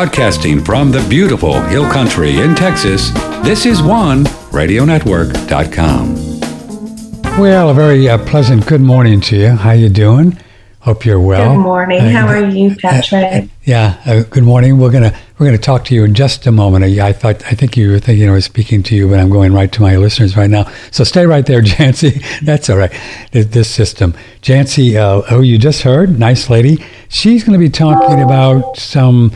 Broadcasting from the beautiful Hill Country in Texas, this is OneRadioNetwork.com. Well, a very uh, pleasant good morning to you. How you doing? Hope you're well. Good morning. How are you, Patrick? Uh, yeah. Uh, good morning. We're gonna we're gonna talk to you in just a moment. I thought I think you were thinking I was speaking to you, but I'm going right to my listeners right now. So stay right there, Jancy. That's all right. This, this system, Jancy, uh, who you just heard, nice lady. She's going to be talking about some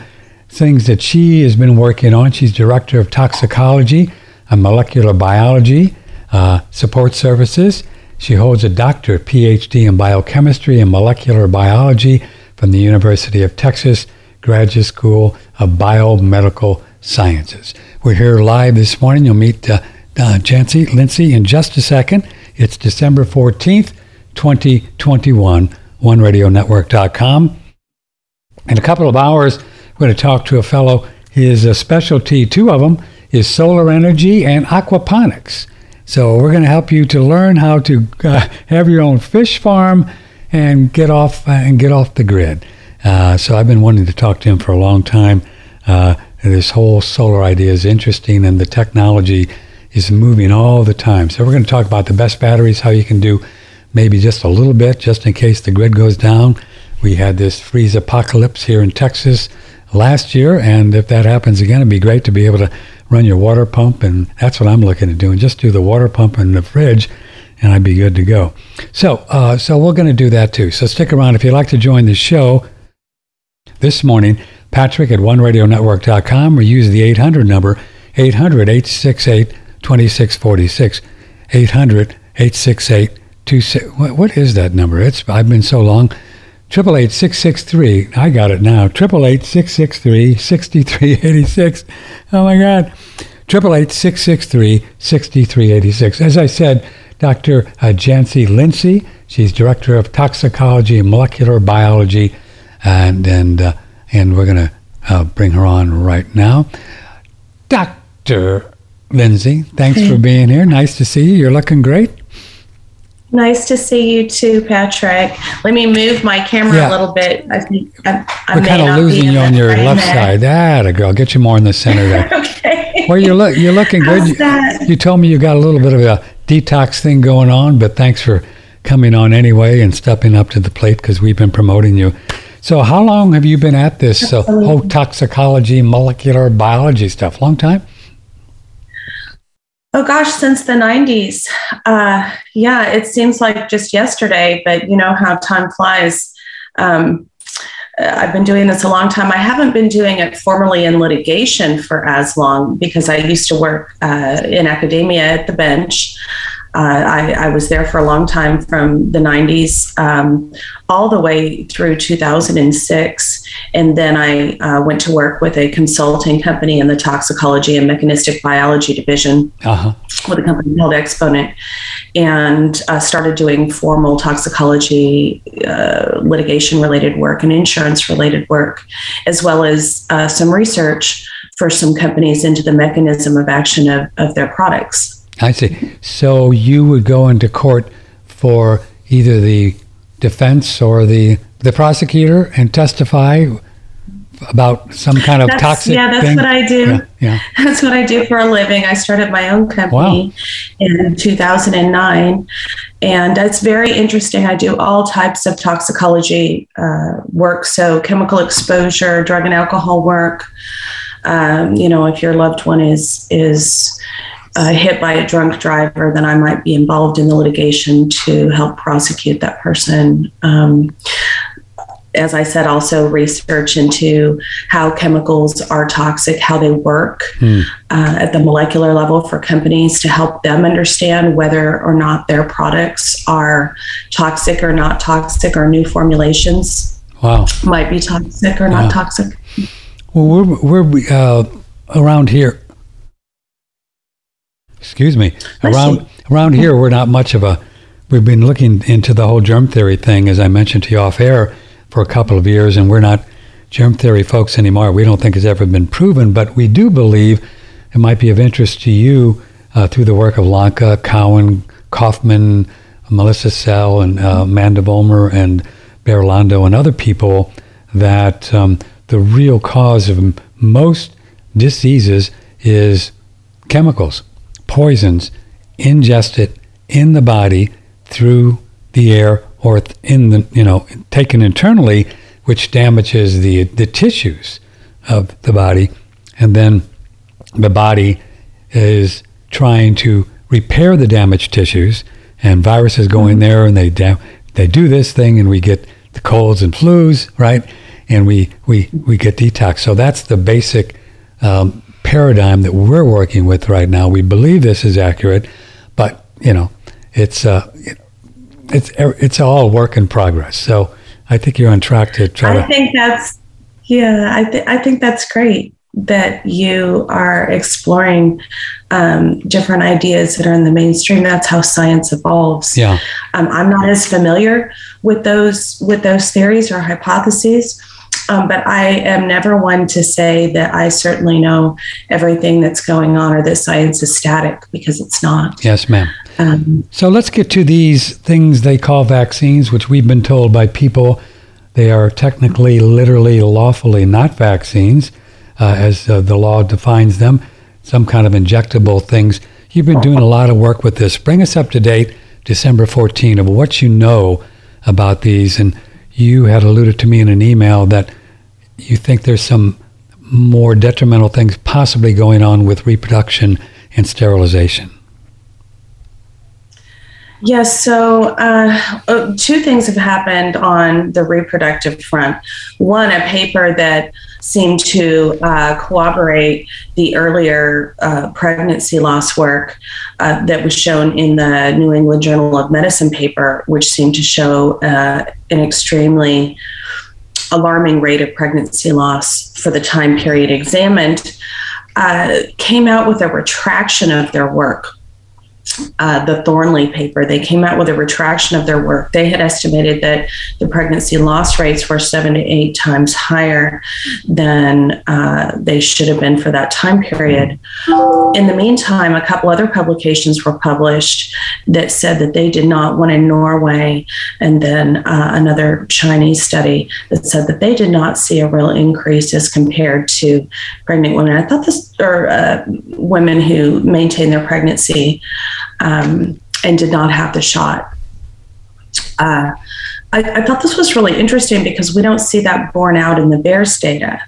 things that she has been working on. She's director of toxicology and molecular biology uh, support services. She holds a doctorate, PhD in biochemistry and molecular biology from the University of Texas Graduate School of Biomedical Sciences. We're here live this morning. You'll meet uh, uh, Jancy Lindsay in just a second. It's December 14th, 2021, OneRadioNetwork.com. In a couple of hours, we're going to talk to a fellow. His specialty, two of them, is solar energy and aquaponics. So we're going to help you to learn how to uh, have your own fish farm and get off uh, and get off the grid. Uh, so I've been wanting to talk to him for a long time. Uh, this whole solar idea is interesting, and the technology is moving all the time. So we're going to talk about the best batteries, how you can do maybe just a little bit, just in case the grid goes down. We had this freeze apocalypse here in Texas last year, and if that happens again, it'd be great to be able to run your water pump, and that's what I'm looking at doing. Just do the water pump in the fridge, and I'd be good to go. So, uh, so we're going to do that too. So stick around if you'd like to join the show this morning. Patrick at OneRadioNetwork.com or use the 800 number 800 868 2646. 800 868 26. What is that number? It's I've been so long. Triple eight six six three. I got it now. Triple eight six six three sixty three eighty six. Oh my God. Triple eight six six three sixty three eighty six. As I said, Dr. Uh, Jancy Lindsay. She's director of toxicology and molecular biology, and and uh, and we're gonna uh, bring her on right now. Dr. Lindsay, thanks for being here. Nice to see you. You're looking great. Nice to see you too, Patrick. Let me move my camera yeah. a little bit. I think I, I we're kind of losing you on your left there. side. That a girl. Get you more in the center there. okay. Well, you're look you're looking good. You, you, told me you got a little bit of a detox thing going on, but thanks for coming on anyway and stepping up to the plate because we've been promoting you. So, how long have you been at this uh, whole toxicology, molecular biology stuff? Long time. Oh gosh, since the 90s. Uh, yeah, it seems like just yesterday, but you know how time flies. Um, uh, I've been doing this a long time. I haven't been doing it formally in litigation for as long because I used to work uh, in academia at the bench. Uh, I, I, was there for a long time from the 90s um, all the way through 2006. And then I uh, went to work with a consulting company in the toxicology and mechanistic biology division uh-huh. with a company called Exponent and uh, started doing formal toxicology uh, litigation related work and insurance related work, as well as uh, some research for some companies into the mechanism of action of, of their products. I see. So you would go into court for either the defense or the the prosecutor and testify about some kind of that's, toxic yeah that's thing? what i do yeah, yeah, that's what i do for a living i started my own company wow. in 2009 and it's very interesting i do all types of toxicology uh, work so chemical exposure drug and alcohol work um, you know if your loved one is is uh, hit by a drunk driver, then I might be involved in the litigation to help prosecute that person. Um, as I said, also research into how chemicals are toxic, how they work hmm. uh, at the molecular level for companies to help them understand whether or not their products are toxic or not toxic, or new formulations wow. might be toxic or not toxic. Well, we're, we're uh, around here excuse me, around around here we're not much of a. We've been looking into the whole germ theory thing, as I mentioned to you off air, for a couple of years, and we're not germ theory folks anymore. We don't think it's ever been proven, but we do believe it might be of interest to you uh, through the work of Lanka, Cowan, Kaufman, Melissa Sell, and uh, Amanda Vollmer, and Bear Lando, and other people that um, the real cause of most diseases is chemicals, poisons ingested in the body through the air or in the you know taken internally, which damages the the tissues of the body, and then the body is trying to repair the damaged tissues, and viruses go in there and they dam- they do this thing, and we get the colds and flus, right? And we we we get detox. So that's the basic um, paradigm that we're working with right now. We believe this is accurate, but you know, it's uh, it's it's all work in progress. So I think you're on track to try I to. think that's yeah. I think I think that's great that you are exploring um, different ideas that are in the mainstream. That's how science evolves. Yeah. Um, I'm not as familiar with those with those theories or hypotheses. Um, but I am never one to say that I certainly know everything that's going on or that science is static because it's not. Yes, ma'am. Um, So let's get to these things they call vaccines, which we've been told by people they are technically, literally, lawfully not vaccines, uh, as uh, the law defines them, some kind of injectable things. You've been doing a lot of work with this. Bring us up to date, December 14, of what you know about these. And you had alluded to me in an email that you think there's some more detrimental things possibly going on with reproduction and sterilization. Yes, so uh, uh, two things have happened on the reproductive front. One, a paper that seemed to uh, corroborate the earlier uh, pregnancy loss work uh, that was shown in the New England Journal of Medicine paper, which seemed to show uh, an extremely alarming rate of pregnancy loss for the time period examined, came out with a retraction of their work uh, the Thornley paper, they came out with a retraction of their work. They had estimated that the pregnancy loss rates were seven to eight times higher than uh, they should have been for that time period. In the meantime, a couple other publications were published that said that they did not, one in Norway, and then uh, another Chinese study that said that they did not see a real increase as compared to pregnant women. I thought this, or uh, women who maintain their pregnancy um, and did not have the shot. Uh, I, I, thought this was really interesting because we don't see that borne out in the VAERS data.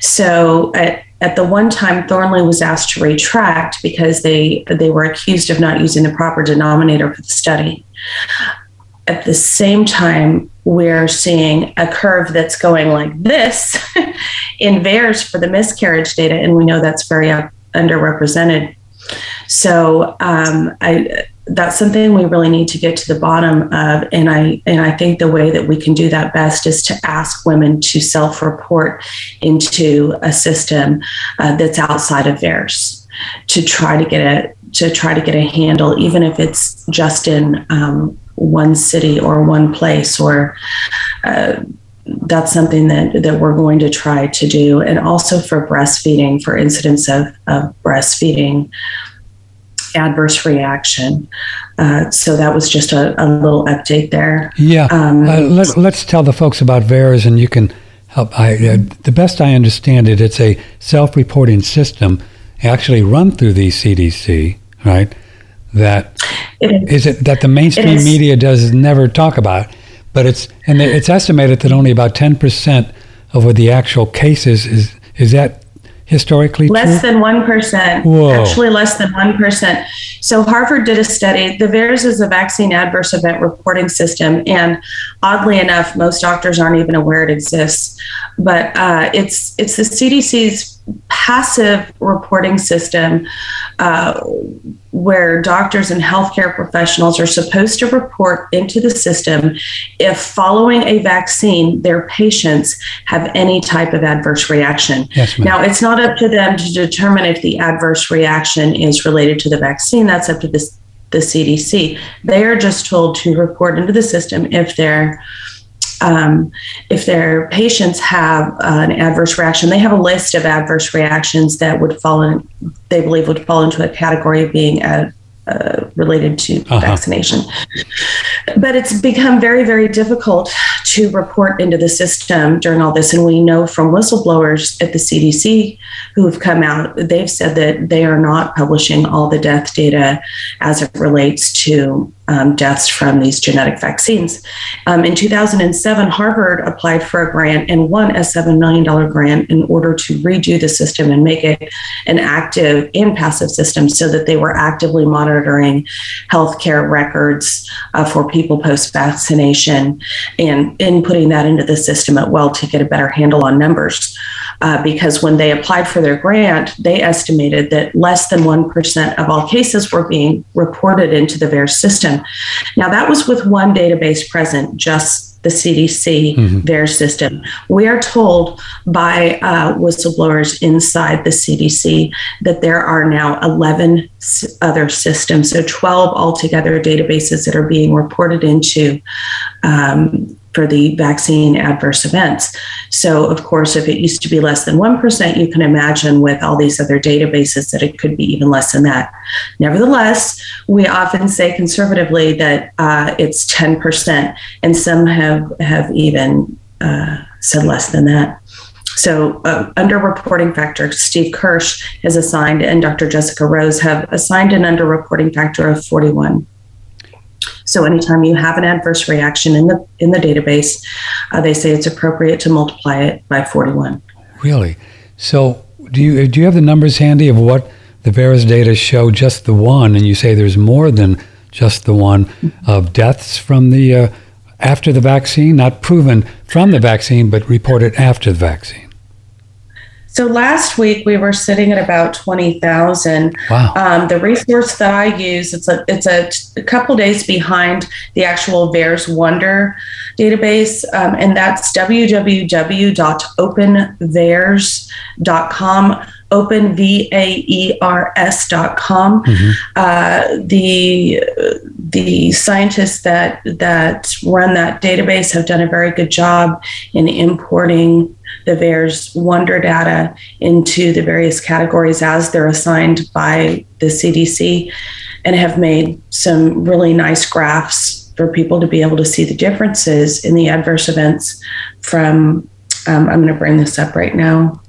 So at, at the one time, Thornley was asked to retract because they they were accused of not using the proper denominator for the study. At the same time, we're seeing a curve that's going like this in VAERS for the miscarriage data, and we know that's very underrepresented so um, I that's something we really need to get to the bottom of and i and i think the way that we can do that best is to ask women to self-report into a system uh, that's outside of theirs to try to get a to try to get a handle even if it's just in um, one city or one place or uh, that's something that, that we're going to try to do and also for breastfeeding for incidents of, of breastfeeding adverse reaction. Uh, so that was just a, a little update there. Yeah. Um, uh, let, us tell the folks about VAERS, and you can help. I, uh, the best I understand it, it's a self-reporting system actually run through the CDC, right? That is. is it that the mainstream media does never talk about, but it's and it's estimated that only about ten percent of the actual cases is is that historically less true? than 1% actually less than 1% so harvard did a study. The VAERS is a vaccine adverse event reporting system and oddly enough most doctors aren't even aware it exists. But uh, it's it's the cdc's passive reporting system uh, where doctors and healthcare professionals are supposed to report into the system if following a vaccine their patients have any type of adverse reaction. Yes, now, it's not up to them to determine if the adverse reaction is related to the vaccine, that's up to the, the CDC. They are just told to report into the system if they're um, if their patients have uh, an adverse reaction, they have a list of adverse reactions that would fall in, they believe would fall into a category of being a, uh, related to uh-huh. vaccination. But it's become very, very difficult to report into the system during all this. And we know from whistleblowers at the CDC who have come out, they've said that they are not publishing all the death data as it relates to um, deaths from these genetic vaccines. Um, in 2007, Harvard applied for a grant and won a $7 million grant in order to redo the system and make it an active and passive system so that they were actively monitoring healthcare records uh, for people post vaccination and, in putting that into the system at well to get a better handle on numbers. Uh, because when they applied for their grant, they estimated that less than 1% of all cases were being reported into the VAERS system. Now, that was with one database present, just the CDC mm-hmm. VAERS system. We are told by uh, whistleblowers inside the CDC that there are now 11 other systems, so 12 altogether databases that are being reported into um, for the vaccine adverse events. So, of course, if it used to be less than 1%, you can imagine with all these other databases that it could be even less than that. Nevertheless, we often say conservatively that uh, it's 10%, and some have, have even uh, said less than that. So, uh, under reporting factor, Steve Kirsch has assigned, and Dr. Jessica Rose have assigned an under reporting factor of 41. So anytime you have an adverse reaction in the in the database, uh, they say it's appropriate to multiply it by 41. Really? So do you do you have the numbers handy of what the VAERS data show just the one, and you say there's more than just the one of deaths from the uh, after the vaccine, not proven from the vaccine, but reported after the vaccine. So last week we were sitting at about twenty thousand. Wow. Um, the resource that I use it's a it's a, a couple days behind the actual VAERS Wonder database, um, and that's www.openvaers.com openvaers.com. Mm-hmm. Uh, the the scientists that that run that database have done a very good job in importing the VAERS Wonder data into the various categories as they're assigned by the CDC and have made some really nice graphs for people to be able to see the differences in the adverse events from. Um, I'm going to bring this up right now.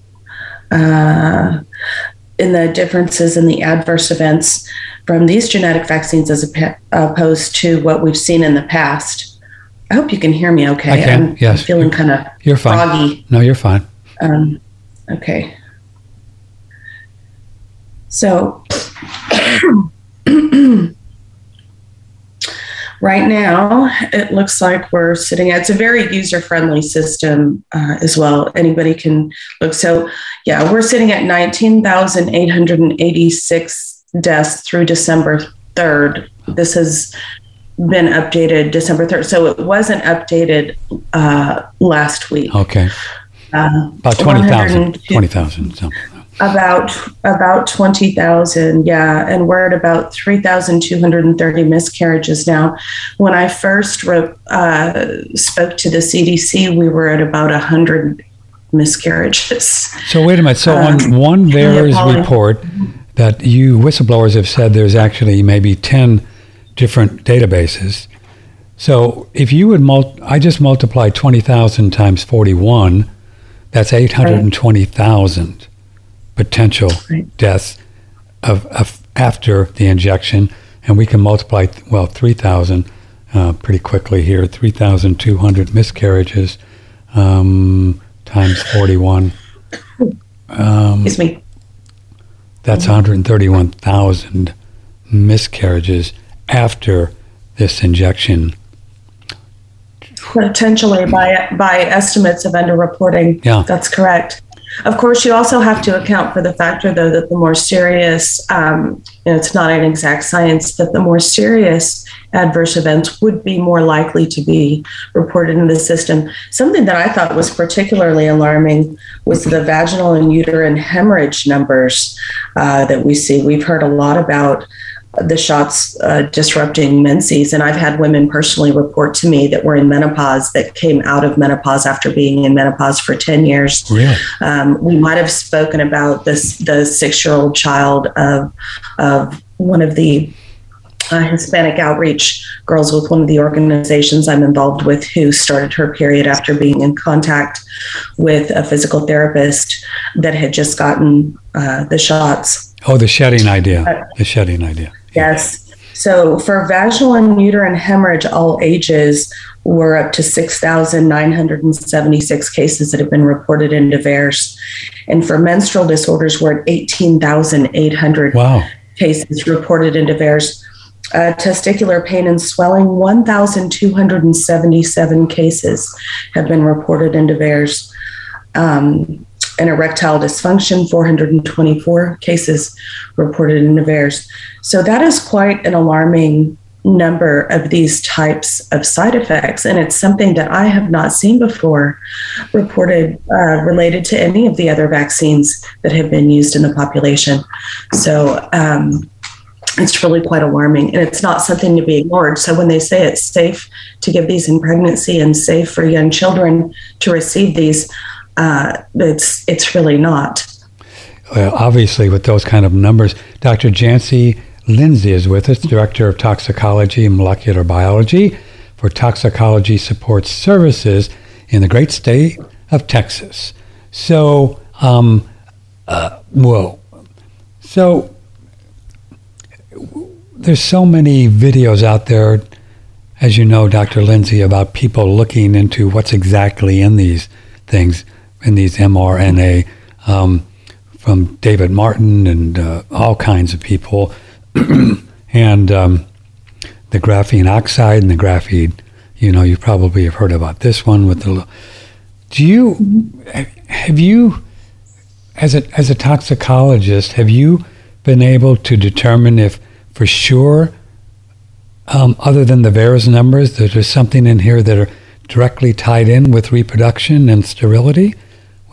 Uh, in the differences in the adverse events from these genetic vaccines as opposed to what we've seen in the past. I hope you can hear me okay. I can, I'm, yes. I'm feeling kind of you're fine. froggy. No, you're fine. Um, okay. So, right now, it looks like we're sitting at, it's a very user friendly system uh, as well. Anybody can look. So, yeah, we're sitting at 19,886 deaths through December 3rd. This has been updated December 3rd. So it wasn't updated uh, last week. Okay. Uh, about 20,000. 20,000 something. About about 20,000, yeah. And we're at about 3,230 miscarriages now. When I first wrote, uh, spoke to the CDC, we were at about 100 miscarriages. So wait a minute. So on uh, one VAERS report that you whistleblowers have said there's actually maybe 10 different databases. So if you would, mul- I just multiply 20,000 times 41, that's 820,000 potential right. deaths of, of, after the injection. And we can multiply, well, 3,000 uh, pretty quickly here 3,200 miscarriages um, times 41. Um, Excuse me. That's 131,000 miscarriages after this injection? Potentially by by estimates of underreporting. Yeah, that's correct. Of course, you also have to account for the factor, though, that the more serious, um, you know, it's not an exact science, that the more serious adverse events would be more likely to be reported in the system. Something that I thought was particularly alarming was the vaginal and uterine hemorrhage numbers uh, that we see. We've heard a lot about the shots uh, disrupting menses. And I've had women personally report to me that were in menopause that came out of menopause after being in menopause for 10 years. Really? Um, we might have spoken about this the six year old child of, of one of the uh, Hispanic Outreach Girls with one of the organizations I'm involved with who started her period after being in contact with a physical therapist that had just gotten uh, the shots. Oh, the shedding idea. Uh, the shedding idea. Yes. So for vaginal and uterine hemorrhage, all ages, were up to 6,976 cases that have been reported in VAERS. And for menstrual disorders, we're at 18,800 wow. cases reported in VAERS. Uh, testicular pain and swelling, 1,277 cases have been reported in VAERS. Um, and erectile dysfunction, 424 cases reported in VAERS. So that is quite an alarming number of these types of side effects. And it's something that I have not seen before reported uh, related to any of the other vaccines that have been used in the population. So, um, it's really quite alarming and it's not something to be ignored. So, when they say it's safe to give these in pregnancy and safe for young children to receive these, uh, it's it's really not. Well, obviously, with those kind of numbers, Dr. Jancy Lindsay is with us, Director of Toxicology and Molecular Biology for Toxicology Support Services in the great state of Texas. So, um, uh, whoa. So, there's so many videos out there, as you know, Dr. Lindsay, about people looking into what's exactly in these things in these mRNA um, from David Martin and uh, all kinds of people, and um, the graphene oxide and the graphene. You know, you probably have heard about this one with the. Do you have you, as a as a toxicologist, have you been able to determine if, for sure, um, other than the VAERS numbers, that there's something in here that are directly tied in with reproduction and sterility?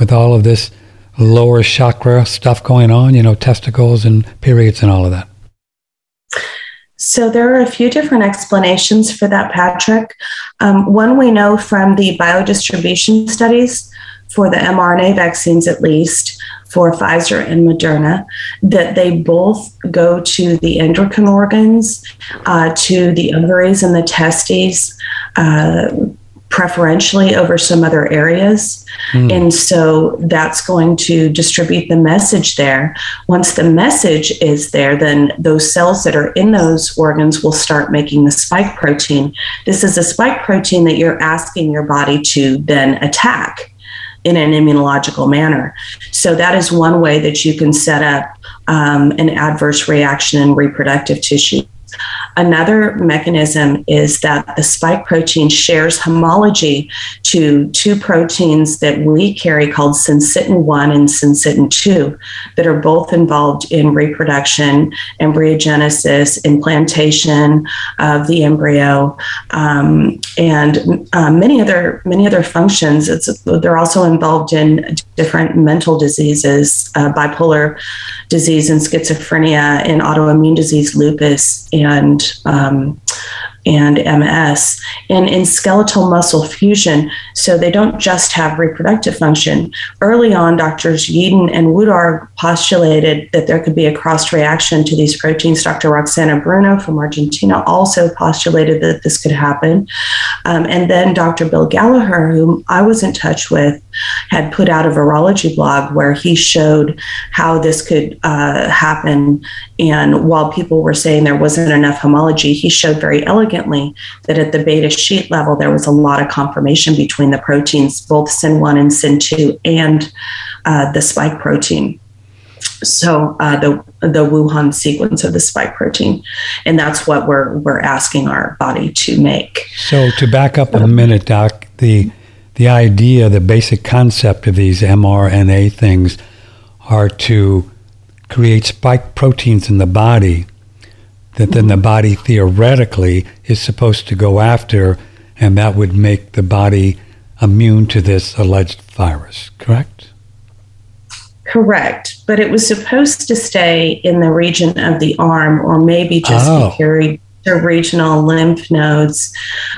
With all of this lower chakra stuff going on, you know, testicles and periods and all of that? So there are a few different explanations for that, Patrick. Um, one we know from the biodistribution studies for the mRNA vaccines, at least for Pfizer and Moderna, that they both go to the endocrine organs, uh, to the ovaries and the testes. Uh, preferentially over some other areas. Mm. And so that's going to distribute the message there. Once the message is there, then those cells that are in those organs will start making the spike protein. This is a spike protein that you're asking your body to then attack in an immunological manner. So that is one way that you can set up um, an adverse reaction in reproductive tissue. Another mechanism is that the spike protein shares homology to two proteins that we carry called syncytin 1 and syncytin 2 that are both involved in reproduction, embryogenesis, implantation of the embryo, um, and uh, many other many other functions. It's, they're also involved in different mental diseases, uh, bipolar disease and schizophrenia, and autoimmune disease, lupus, and um, and MS, and in skeletal muscle fusion. So they don't just have reproductive function. Early on, doctors Yeadon and Woodard postulated that there could be a cross reaction to these proteins. Dr. Roxana Bruno from Argentina also postulated that this could happen. Um, and then Dr. Bill Gallagher, whom I was in touch with, had put out a virology blog where he showed how this could uh, happen. And while people were saying there wasn't enough homology, he showed very elegantly that at the beta sheet level, there was a lot of conformation between the proteins, both SYN1 and SYN2, and uh, the spike protein. So uh, the the Wuhan sequence of the spike protein, and that's what we're we're asking our body to make. So to back up a minute, Doc, the the idea, the basic concept of these mRNA things are to create spike proteins in the body that then the body theoretically is supposed to go after, and that would make the body immune to this alleged virus, correct? Correct. But it was supposed to stay in the region of the arm or maybe just oh. be carried regional lymph nodes.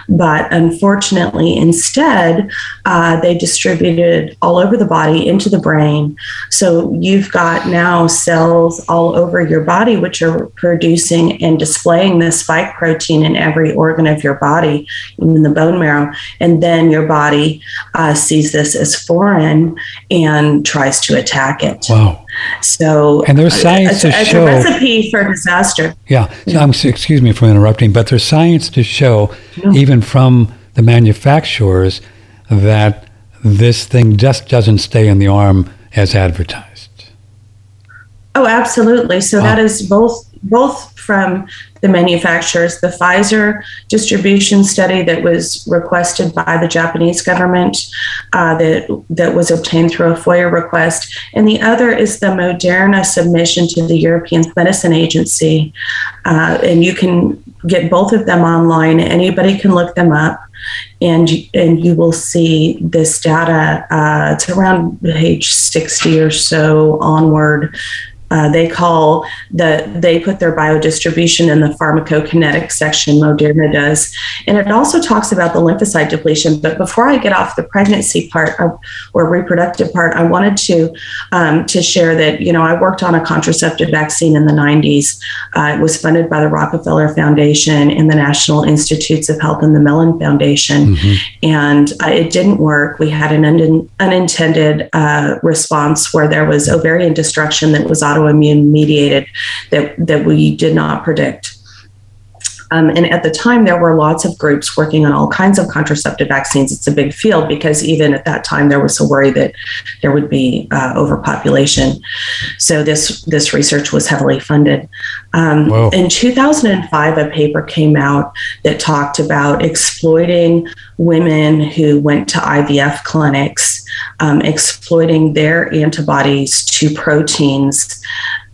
But unfortunately, instead, uh, they distributed all over the body into the brain. So you've got now cells all over your body which are producing and displaying the spike protein in every organ of your body, even the bone marrow. And then your body uh, sees this as foreign and tries to attack it. Wow. So, and there's uh, science to it's show a recipe for disaster. Yeah, so I'm, excuse me for interrupting, but there's science to show, even from the manufacturers, that this thing just doesn't stay in the arm as advertised. Oh, absolutely. So Wow. that is both both from the manufacturers, the Pfizer distribution study that was requested by the Japanese government, uh, that that was obtained through a FOIA request, and the other is the Moderna submission to the European Medicine Agency, uh, and you can get both of them online. Anybody can look them up. And and you will see this data. Uh, it's around page sixty or so onward. Uh, they call the they put their biodistribution in the pharmacokinetic section moderna does. And it also talks about the lymphocyte depletion. But before i get off the pregnancy part of, or reproductive part i wanted to um, to share that you know i worked on a contraceptive vaccine in the 90s uh, it was funded by the rockefeller foundation and the national institutes of health and the mellon foundation. And uh, it didn't work. We had an un- unintended uh, response where there was ovarian destruction that was autoimmune mediated that that we did not predict. Um, and at the time, there were lots of groups working on all kinds of contraceptive vaccines. It's a big field because even at that time, there was a worry that there would be uh, overpopulation. So this this research was heavily funded. Um, in 2005, a paper came out that talked about exploiting women who went to IVF clinics, um, exploiting their antibodies to proteins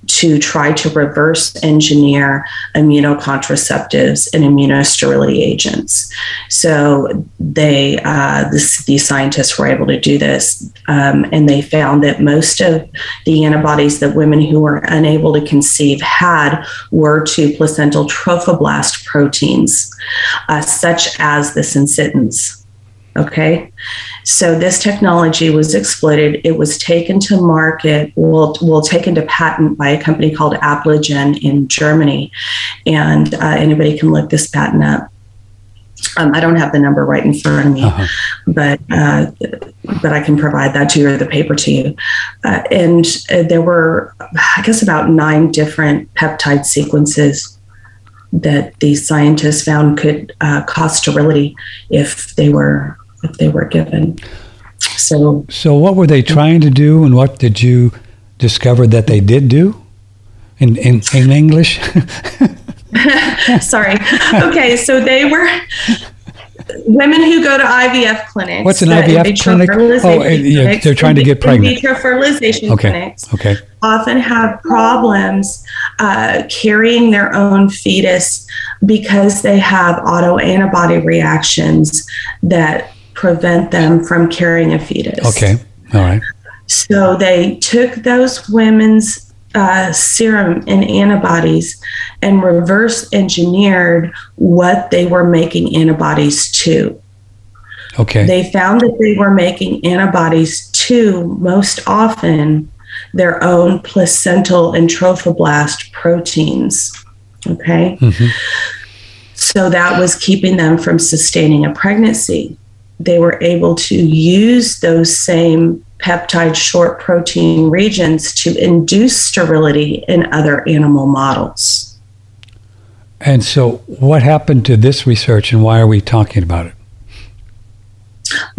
to try to reverse engineer immunocontraceptives and immunosterility agents. So they, uh, this, these scientists were able to do this, um, and they found that most of the antibodies that women who were unable to conceive had were to placental trophoblast proteins, uh, such as the syncytins. Okay, so this technology was exploited. It was taken to market, well, well taken to patent by a company called Aplogen in Germany, and uh, anybody can look this patent up. Um, I don't have the number right in front of me, Uh-huh. but uh, but I can provide that to you or the paper to you. Uh, and uh, there were, I guess, about nine different peptide sequences that these scientists found could uh, cause sterility if they were if they were given. So So, what were they trying to do, and what did you discover that they did do? In in, in English, sorry. Okay, so they were women who go to IVF clinics. What's an IVF clinic? Oh, yeah, clinics, they're trying to get pregnant. In vitro fertilization okay, clinics okay, often have problems uh, carrying their own fetus because they have autoantibody reactions that prevent them from carrying a fetus. okay, all right, So they took those women's uh, serum and antibodies and reverse engineered what they were making antibodies to. okay, They found that they were making antibodies to most often their own placental and trophoblast proteins. Okay. Mhm. So that was keeping them from sustaining a pregnancy. They were able to use those same peptide short protein regions to induce sterility in other animal models. And so, what happened to this research, and why are we talking about it?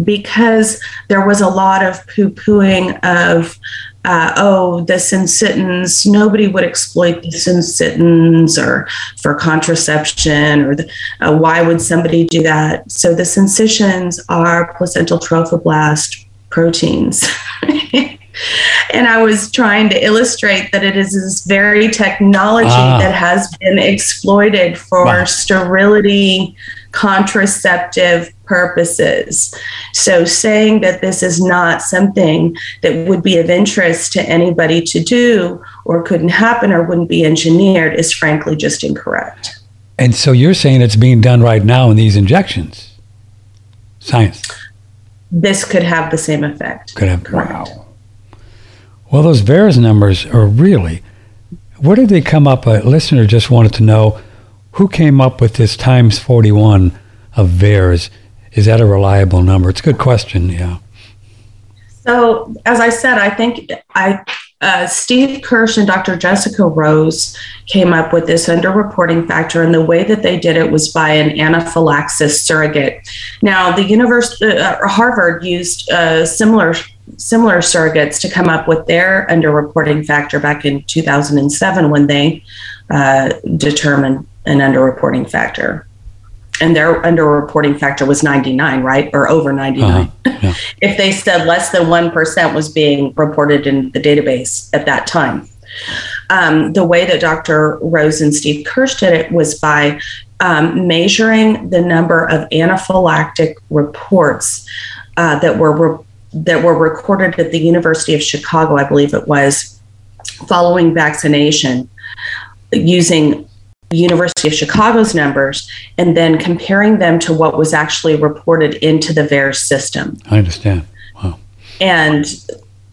because there was a lot of poo pooing of, uh, oh, the syncytins, nobody would exploit the syncytins or for contraception, or the, uh, why would somebody do that? So the syncytins are placental trophoblast proteins. and I was trying to illustrate that it is this very technology Ah. that has been exploited for Wow. sterility contraceptive purposes. So, saying that this is not something that would be of interest to anybody to do or couldn't happen or wouldn't be engineered is frankly just incorrect. And so you're saying it's being done right now in these injections? Science. This could have the same effect. Could have. Correct. Wow. Well, those VAERS numbers are really. Where did they come up? A listener just wanted to know who came up with this times 41 of VAERS. Is that a reliable number? It's a good question. Yeah. So, as I said, I think I uh, Steve Kirsch and Dr. Jessica Rose came up with this underreporting factor, and the way that they did it was by an anaphylaxis surrogate. Now, the university, uh, Harvard used uh, similar similar surrogates to come up with their underreporting factor back in 2007 when they uh, determined an underreporting factor and their underreporting factor was 99, right? Or over 99. Uh-huh. Yeah. if they said less than 1% was being reported in the database at that time. Um, the way that Dr. Rose and Steve Kirsch did it was by um, measuring the number of anaphylactic reports uh, that were re- that were recorded at the University of Chicago, I believe it was, following vaccination, using University of Chicago's numbers and then comparing them to what was actually reported into the VAERS system. I understand. Wow. And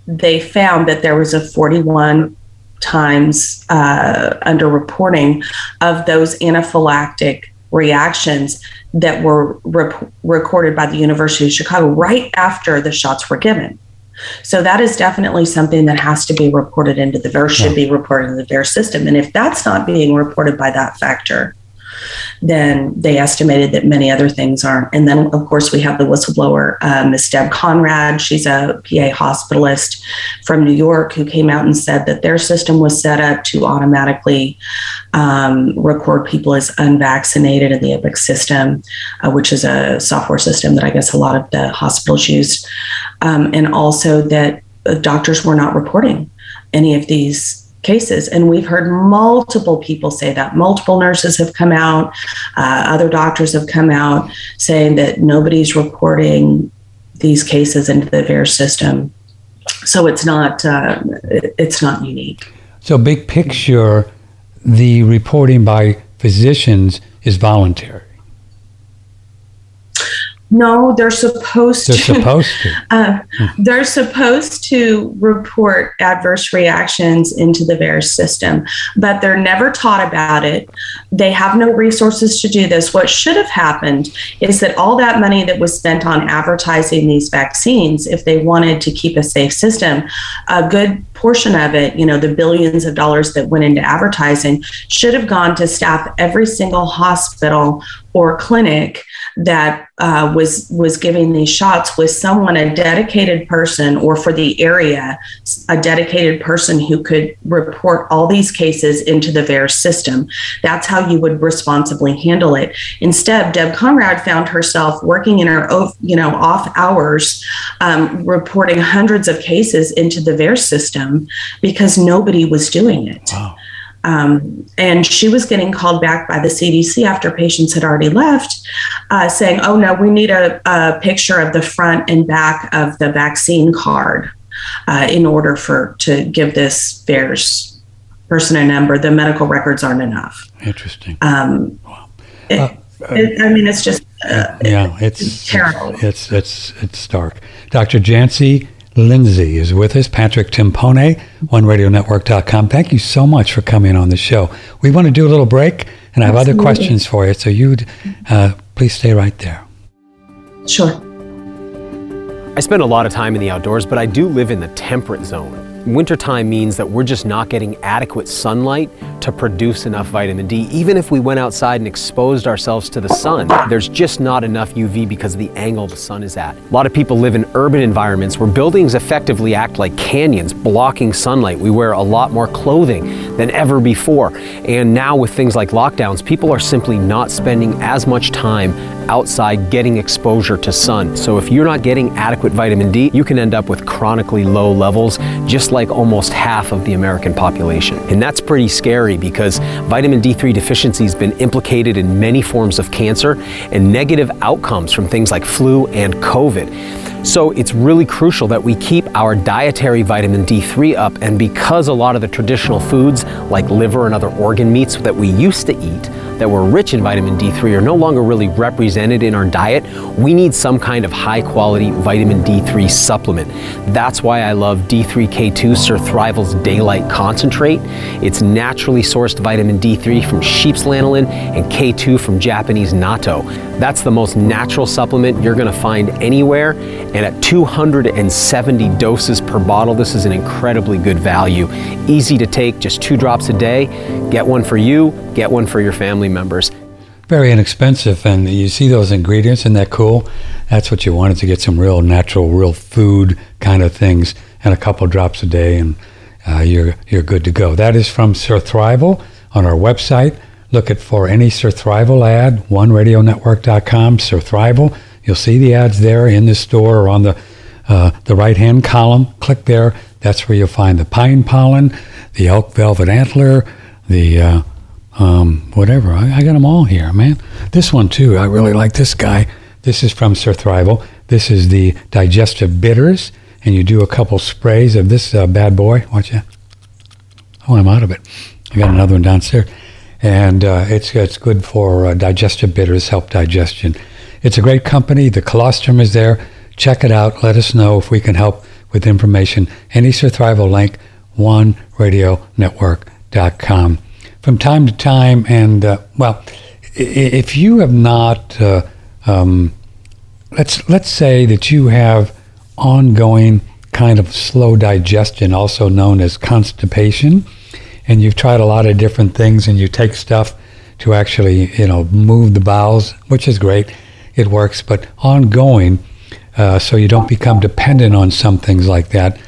they found that there was a 41 times uh, underreporting of those anaphylactic reactions that were rep- recorded by the University of Chicago right after the shots were given. So that is definitely something that has to be reported into the VAERS, should be reported in the VAERS system. And if that's not being reported by that factor, then they estimated that many other things aren't. And then, of course, we have the whistleblower, uh, Miss Deb Conrad. She's a PA hospitalist from New York who came out and said that their system was set up to automatically um, record people as unvaccinated in the Epic system, uh, which is a software system that I guess a lot of the hospitals use. Um, and also that doctors were not reporting any of these cases. And we've heard multiple people say that. Multiple nurses have come out, uh, other doctors have come out saying that nobody's reporting these cases into the VAERS system. So it's not uh, it's not unique. So big picture, the reporting by physicians is voluntary. No, they're supposed they're to. Supposed to. Uh. They're supposed to report adverse reactions into the VAERS system, but they're never taught about it. They have no resources to do this. What should have happened is that all that money that was spent on advertising these vaccines, if they wanted to keep a safe system, a good portion of it, you know, the billions of dollars that went into advertising, should have gone to staff every single hospital or clinic that uh, was was giving these shots was someone a dedicated person or for the area a dedicated person who could report all these cases into the VAERS system. That's how you would responsibly handle it. Instead deb conrad found herself working in her you know off hours um, reporting hundreds of cases into the VAERS system because nobody was doing it. Wow. Um, and she was getting called back by the CDC after patients had already left, uh, saying, "Oh no, we need a, a, picture of the front and back of the vaccine card uh, in order for to give this VAERS person a number. The medical records aren't enough." Interesting. Um, wow. It, uh, it, I mean, it's just uh, yeah, it's, it's terrible. It's it's it's stark. Dr. Janci Lindsay is with us. Patrick Timpone, OneRadioNetwork.com. Thank you so much for coming on the show. We want to do a little break, and I have Absolutely. other questions for you. So you uh, please stay right there. Sure. I spend a lot of time in the outdoors, but I do live in the temperate zone. Wintertime means that we're just not getting adequate sunlight to produce enough vitamin D. Even if we went outside and exposed ourselves to the sun, there's just not enough UV because of the angle the sun is at. A lot of people live in urban environments where buildings effectively act like canyons, blocking sunlight. We wear a lot more clothing than ever before. And now, with things like lockdowns, people are simply not spending as much time outside getting exposure to sun. So, if you're not getting adequate vitamin D, you can end up with chronically low levels, just like almost half of the American population. And that's pretty scary because vitamin D3 deficiency has been implicated in many forms of cancer and negative outcomes from things like flu and COVID. So it's really crucial that we keep our dietary vitamin D3 up. And because a lot of the traditional foods like liver and other organ meats that we used to eat that we're rich in vitamin D3 are no longer really represented in our diet, we need some kind of high quality vitamin D3 supplement. That's why I love D3K2 Surthrival's Daylight Concentrate. It's naturally sourced vitamin D3 from sheep's lanolin and K2 from Japanese natto. That's the most natural supplement you're going to find anywhere, and at 270 doses per bottle, this is an incredibly good value. Easy to take, just two drops a day. Get one for you, get one for your family members. Very inexpensive, and you see those ingredients, and that cool? That's what you wanted to get some real natural, real food kind of things, and a couple drops a day, and uh, you're you're good to go. That is from Surthrival on our website. Look at for any Surthrival ad, oneradionetwork.com, Surthrival. You'll see the ads there in the store or on the uh, the right hand column. Click there. That's where you'll find the pine pollen, the elk velvet antler, the uh, um, whatever. I, I, got them all here, man. This one too. I really like this guy. This is from Surthrival. This is the digestive bitters, and you do a couple sprays of this uh, bad boy. Watch that. Oh, I'm out of it. I got another one downstairs, and uh, it's it's good for uh, digestive bitters, help digestion. It's a great company. The colostrum is there. Check it out. Let us know if we can help with information. Any Surthrival link, oneradionetwork.com from time to time. And uh, well, if you have not, uh, um, let's let's say that you have ongoing kind of slow digestion, also known as constipation, and you've tried a lot of different things, and you take stuff to actually you know move the bowels, which is great, it works. But ongoing, uh, so you don't become dependent on some things like that.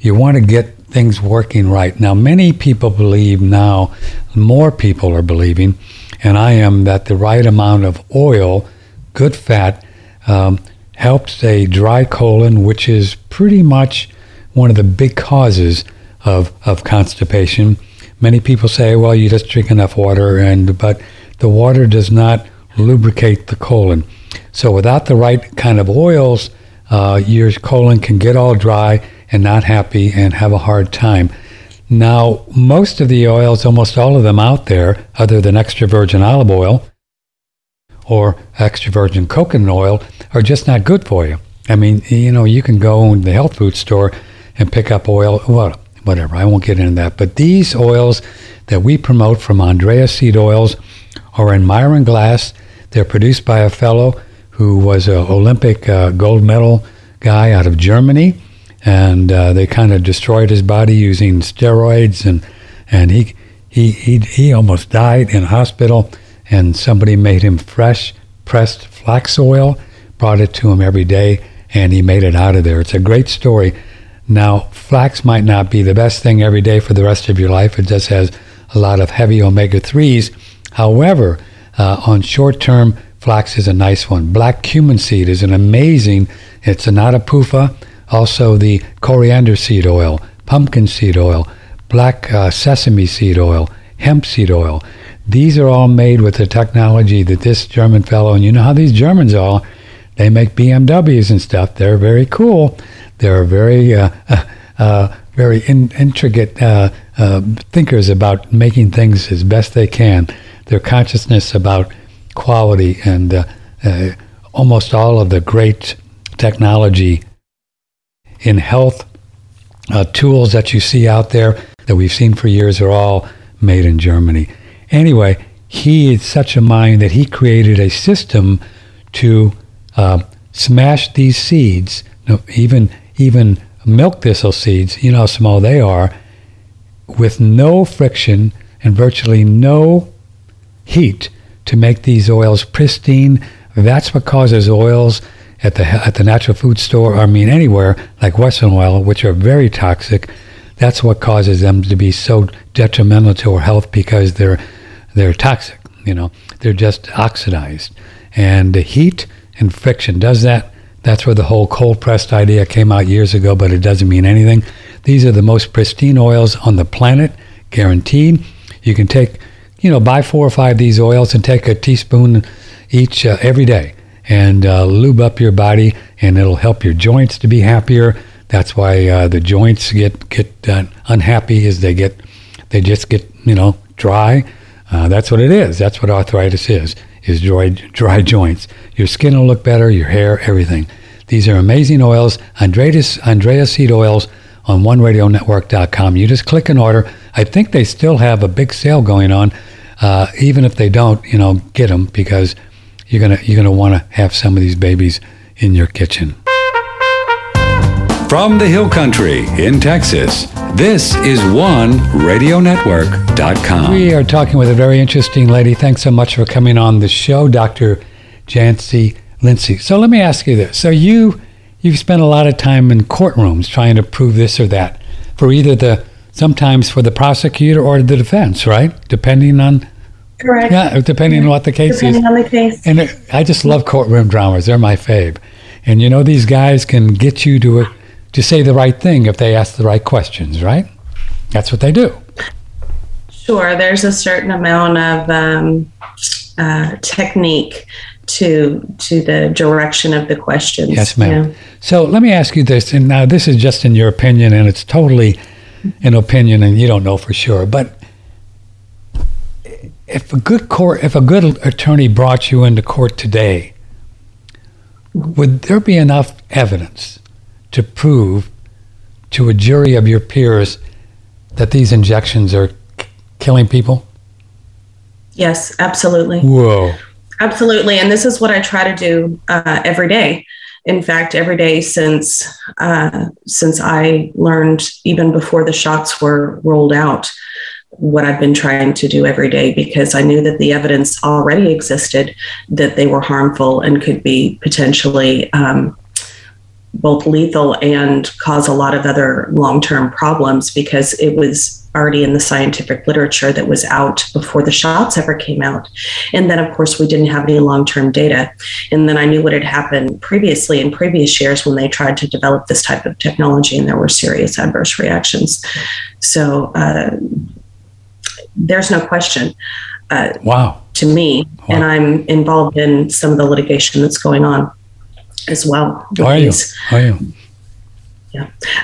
You want to get things working right. Now, many people believe now, more people are believing, and I am, that the right amount of oil, good fat, um, helps a dry colon, which is pretty much one of the big causes of, of constipation. Many people say, well, you just drink enough water, and but the water does not lubricate the colon. So without the right kind of oils, uh, your colon can get all dry and not happy and have a hard time. Now, most of the oils, almost all of them out there, other than extra virgin olive oil or extra virgin coconut oil, are just not good for you. I mean, you know, you can go in the health food store and pick up oil, well, whatever, I won't get into that. But these oils that we promote from Andrea Seed Oils are in Miron glass. They're produced by a fellow who was an Olympic uh, gold medal guy out of Germany and uh, they kind of destroyed his body using steroids, and and he he he he almost died in hospital. And somebody made him fresh pressed flax oil, brought it to him every day, and he made it out of there. It's a great story. Now, flax might not be the best thing every day for the rest of your life. It just has a lot of heavy omega 3s. However, uh, on short term, flax is a nice one. Black cumin seed is an amazing, it's not a PUFA, also the coriander seed oil, pumpkin seed oil, black uh, sesame seed oil, hemp seed oil. These are all made with the technology that this German fellow, and you know how these Germans are, they make BMWs and stuff. They're very cool. They're very, uh, uh, very in, intricate uh, uh, thinkers about making things as best they can. Their consciousness about quality and uh, almost all of the great technology in health uh, tools that you see out there that we've seen for years are all made in Germany. Anyway, he is such a mind that he created a system to uh, smash these seeds, even even milk thistle seeds. You know how small they are, with no friction and virtually no heat to make these oils pristine. That's what causes oils at the at the natural food store, I mean anywhere like Wesson oil, which are very toxic. That's what causes them to be so detrimental to our health because they're they're toxic. You know, they're just oxidized, and the heat and friction does that. That's where the whole cold pressed idea came out years ago, but it doesn't mean anything. These are the most pristine oils on the planet, guaranteed. You can take, you know, buy four or five of these oils and take a teaspoon each uh, every day and uh, lube up your body, and it'll help your joints to be happier. That's why uh, the joints get get uh, unhappy as they get they just get you know dry. Uh, that's what it is. That's what arthritis is, is dry, dry joints. Your skin will look better, your hair, everything. These are amazing oils. Andreas, Andrea Seed Oils on OneRadioNetwork.com. You just click an order. I think they still have a big sale going on. Uh, even if they don't, you know, get them because you're gonna you're gonna want to have some of these babies in your kitchen. From the Hill Country in Texas, this is one OneRadioNetwork.com. We are talking with a very interesting lady. Thanks so much for coming on the show, Dr. Janci Lindsay. So let me ask you this. So you you've spent a lot of time in courtrooms trying to prove this or that for either the sometimes for the prosecutor or the defense, right? Depending on Correct. yeah, depending on what the case Depending is. on the case. And it, I just love courtroom dramas. They're my fave. And you know these guys can get you to to say the right thing if they ask the right questions, right? That's what they do. Sure, there's a certain amount of um, uh, technique to to the direction of the questions. Yes, ma'am. Yeah. So let me ask you this, and now this is just in your opinion, and it's totally an opinion, and you don't know for sure. But if a good court, if a good attorney brought you into court today, would there be enough evidence to prove to a jury of your peers that these injections are k- killing people? Yes, absolutely. Whoa! Absolutely. And this is what I try to do uh, every day. In fact, every day since uh, since I learned, even before the shots were rolled out, what I've been trying to do every day because I knew that the evidence already existed that they were harmful and could be potentially um, both lethal and cause a lot of other long term problems because it was already in the scientific literature that was out before the shots ever came out. And then, of course, we didn't have any long term data. And then I knew what had happened previously in previous years when they tried to develop this type of technology and there were serious adverse reactions. So uh, there's no question. Uh, Wow! to me, Wow. and I'm involved in some of the litigation that's going on as well. Are you? Are you?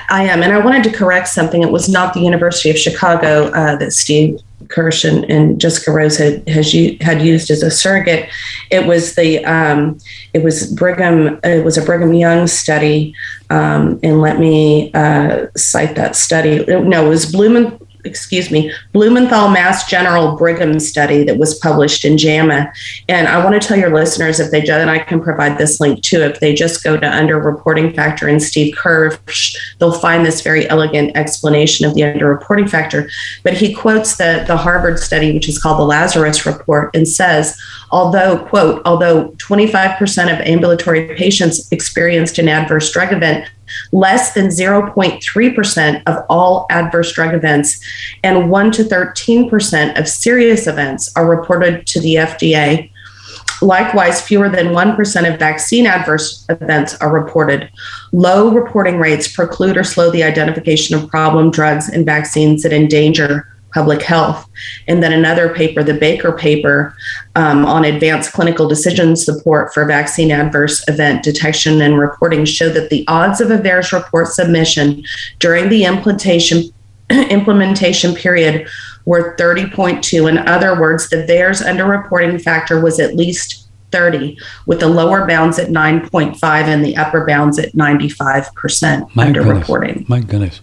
I am, and I wanted to correct something. It was not the University of Chicago uh, that Steve Kirsch and, and Jessica Rose had has had used as a surrogate. It was the um, it was Brigham. It was a Brigham Young study, um, and let me uh, cite that study. No, it was Blumen. Excuse me, Blumenthal Mass General Brigham study that was published in JAMA. And I want to tell your listeners if they and I can provide this link too, if they just go to under reporting factor and Steve Kirsch, they'll find this very elegant explanation of the under reporting factor. But he quotes the, the Harvard study, which is called the Lazarus Report, and says, although, quote, although 25% of ambulatory patients experienced an adverse drug event, less than 0.3% of all adverse drug events and 1 to 13% of serious events are reported to the FDA. Likewise, fewer than 1% of vaccine adverse events are reported. Low reporting rates preclude or slow the identification of problem drugs and vaccines that endanger public health. And then another paper, the Baker paper um, on advanced clinical decision support for vaccine adverse event detection and reporting, showed that the odds of a VAERS report submission during the implementation implementation period were 30.2. In other words, the VAERS underreporting factor was at least 30, with the lower bounds at 9.5 and the upper bounds at 95% My goodness. underreporting. My goodness.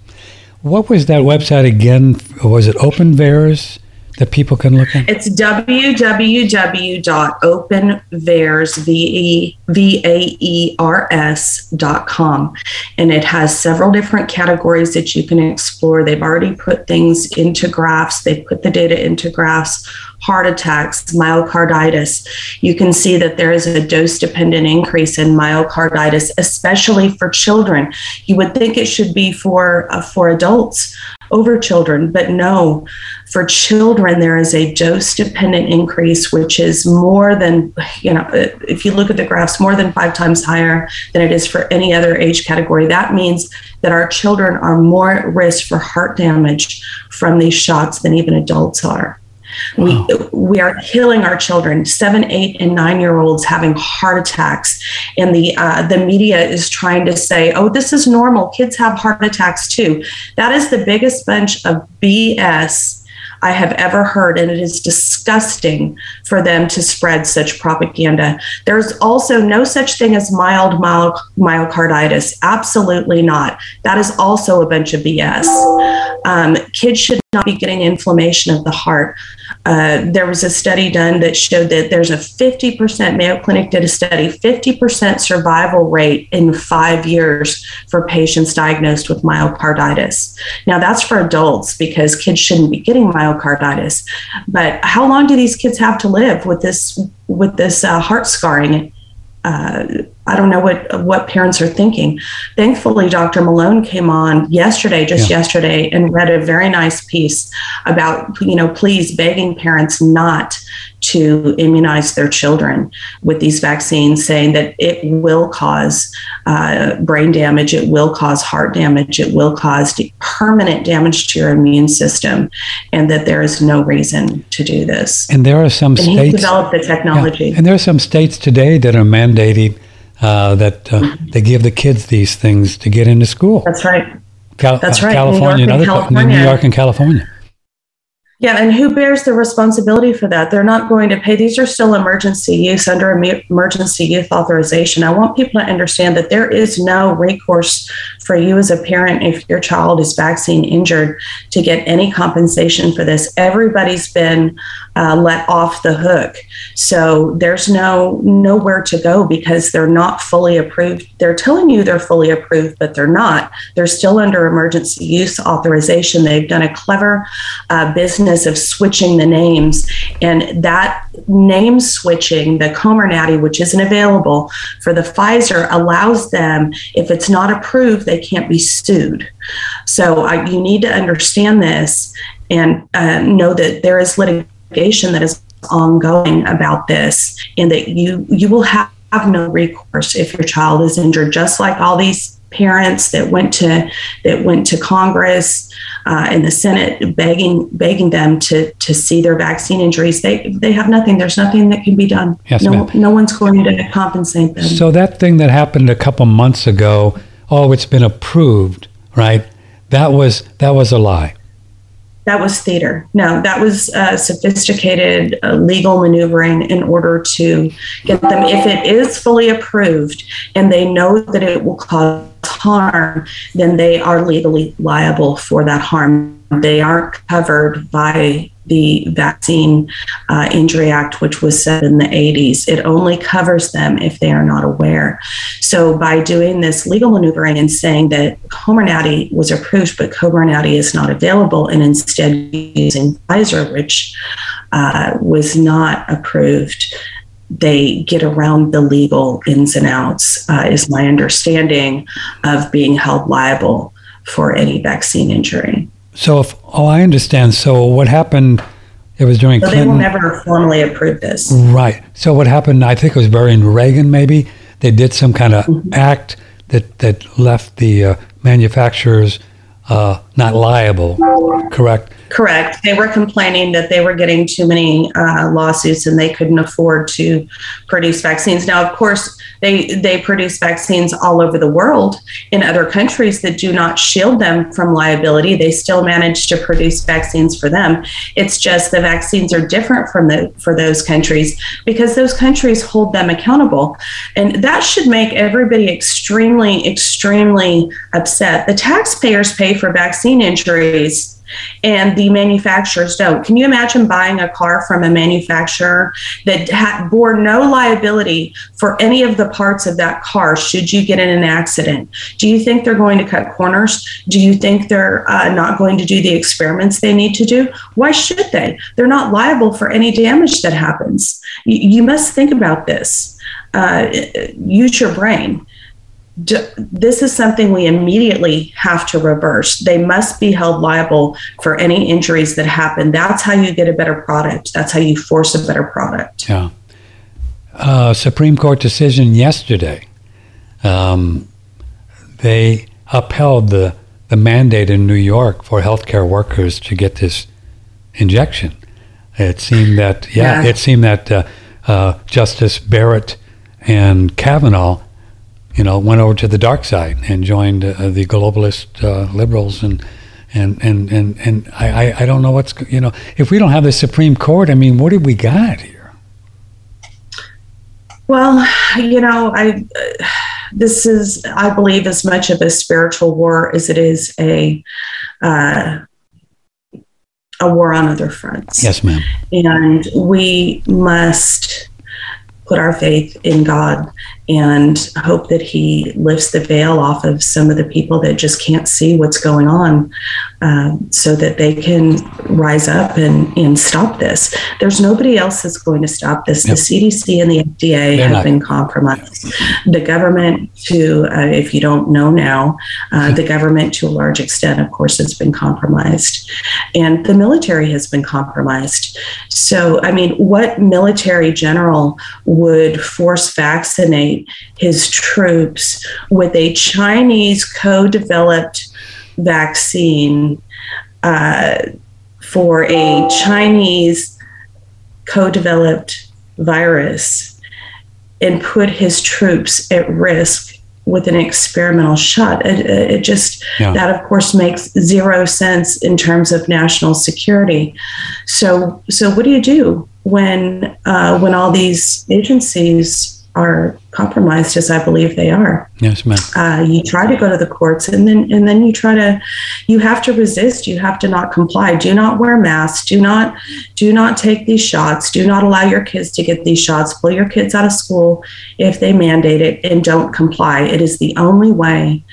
What was that website again? Was it OpenVAERS that people can look at? It's www.openvaers, V-E- V-A-E-R-S dot com. And it has several different categories that you can explore. They've already put things into graphs. They've put the data into graphs, heart attacks, myocarditis. You can see that there is a dose dependent increase in myocarditis, especially for children. You would think it should be for, uh, for adults over children, but no, for children, there is a dose dependent increase, which is more than, you know, if you look at the graphs, more than five times higher than it is for any other age category. That means that our children are more at risk for heart damage from these shots than even adults are. We, we are killing our children, seven, eight, and nine year olds having heart attacks. And the, uh, the media is trying to say, oh, this is normal. Kids have heart attacks too. That is the biggest bunch of BS I have ever heard, and it is disgusting for them to spread such propaganda. There's also no such thing as mild myocarditis. Absolutely not. That is also a bunch of BS. Um, kids should not be getting inflammation of the heart. Uh, there was a study done that showed that there's a 50%, Mayo Clinic did a study, 50% survival rate in five years for patients diagnosed with myocarditis. Now, that's for adults because kids shouldn't be getting myocarditis. But how long do these kids have to live with this? With this uh, heart scarring, uh, I don't know what what parents are thinking. Thankfully, Dr. Malone came on yesterday, just yeah. yesterday, and read a very nice piece about you know please begging parents not to immunize their children with these vaccines, saying that it will cause uh, brain damage, it will cause heart damage, it will cause permanent damage to your immune system, and that there is no reason to do this. And there are some and states developed the technology, yeah, and there are some states today that are mandating uh, that uh, they give the kids these things to get into school. That's right. Cal- That's right. California and, and other California. New York and California. Yeah, and who bears the responsibility for that? They're not going to pay. These are still emergency use under emergency youth authorization. I want people to understand that there is no recourse for you as a parent if your child is vaccine injured to get any compensation for this. Everybody's been uh, let off the hook, so there's no nowhere to go because they're not fully approved. They're telling you they're fully approved, but they're not. They're still under emergency use authorization. They've done a clever uh, business of switching the names, and that name switching, the Comirnaty, which isn't available for the Pfizer, allows them if it's not approved, they can't be sued. So uh, you need to understand this and uh, know that there is litigation that is ongoing about this, and that you you will have, have no recourse if your child is injured, just like all these parents that went to that went to Congress uh, and the Senate begging begging them to to see their vaccine injuries. They they have nothing. There's nothing that can be done. Yes, no ma'am. no one's going to compensate them. So that thing that happened a couple months ago, oh, it's been approved, right? That was that was a lie that was theater. No, that was uh, sophisticated uh, legal maneuvering in order to get them, if it is fully approved and they know that it will cause harm, then they are legally liable for that harm. They aren't covered by the Vaccine uh, Injury Act, which was set in the 80s. It only covers them if they are not aware. So, by doing this legal maneuvering and saying that Comirnaty was approved, but Comirnaty is not available, and instead using Pfizer, which uh, was not approved, they get around the legal ins and outs, uh, is my understanding of being held liable for any vaccine injury. So, if oh, I understand. So, what happened? It was during so Clinton. They will never formally approve this. Right. So, what happened? I think it was during Reagan. Maybe they did some kind of mm-hmm. act that that left the uh, manufacturers uh, not liable. Correct. Correct. They were complaining that they were getting too many uh, lawsuits and they couldn't afford to produce vaccines. Now, of course, they they produce vaccines all over the world in other countries that do not shield them from liability. They still manage to produce vaccines for them. It's just the vaccines are different from the for those countries because those countries hold them accountable, and that should make everybody extremely extremely upset. The taxpayers pay for vaccine injuries and the manufacturers don't. Can you imagine buying a car from a manufacturer that ha- bore no liability for any of the parts of that car should you get in an accident? Do you think they're going to cut corners? Do you think they're uh, not going to do the experiments they need to do? Why should they? They're not liable for any damage that happens. Y- you must think about this. Uh, use your brain this is something we immediately have to reverse. They must be held liable for any injuries that happen. That's how you get a better product. That's how you force a better product. Yeah. Uh, Supreme Court decision yesterday. Um, they upheld the, the mandate in New York for healthcare workers to get this injection. It seemed that, yeah, yeah. it seemed that uh, uh, Justice Barrett and Kavanaugh you know, went over to the dark side and joined uh, the globalist uh, liberals and and and and and I, I, don't know what's you know if we don't have the Supreme Court, I mean, what do we got here? Well, you know, I uh, this is I believe as much of a spiritual war as it is a uh, a war on other fronts. Yes, ma'am. And we must put our faith in God and hope that He lifts the veil off of some of the people that just can't see what's going on um, so that they can rise up and, and stop this. There's nobody else that's going to stop this. Yep. The CDC and the FDA They're have not. been compromised. The government, to, uh, if you don't know now, uh, the government to a large extent, of course, has been compromised. And the military has been compromised. So, I mean, what military general would force vaccinate his troops with a Chinese co developed vaccine uh, for a Chinese co developed virus and put his troops at risk with an experimental shot. It, it just, yeah. that of course makes zero sense in terms of national security. So, so what do you do when, uh, when all these agencies are compromised as I believe they are. Yes, ma'am. Uh, you try to go to the courts, and then and then you try to, you have to resist. You have to not comply. Do not wear masks. Do not do not take these shots. Do not allow your kids to get these shots. Pull your kids out of school if they mandate it, and don't comply. It is the only way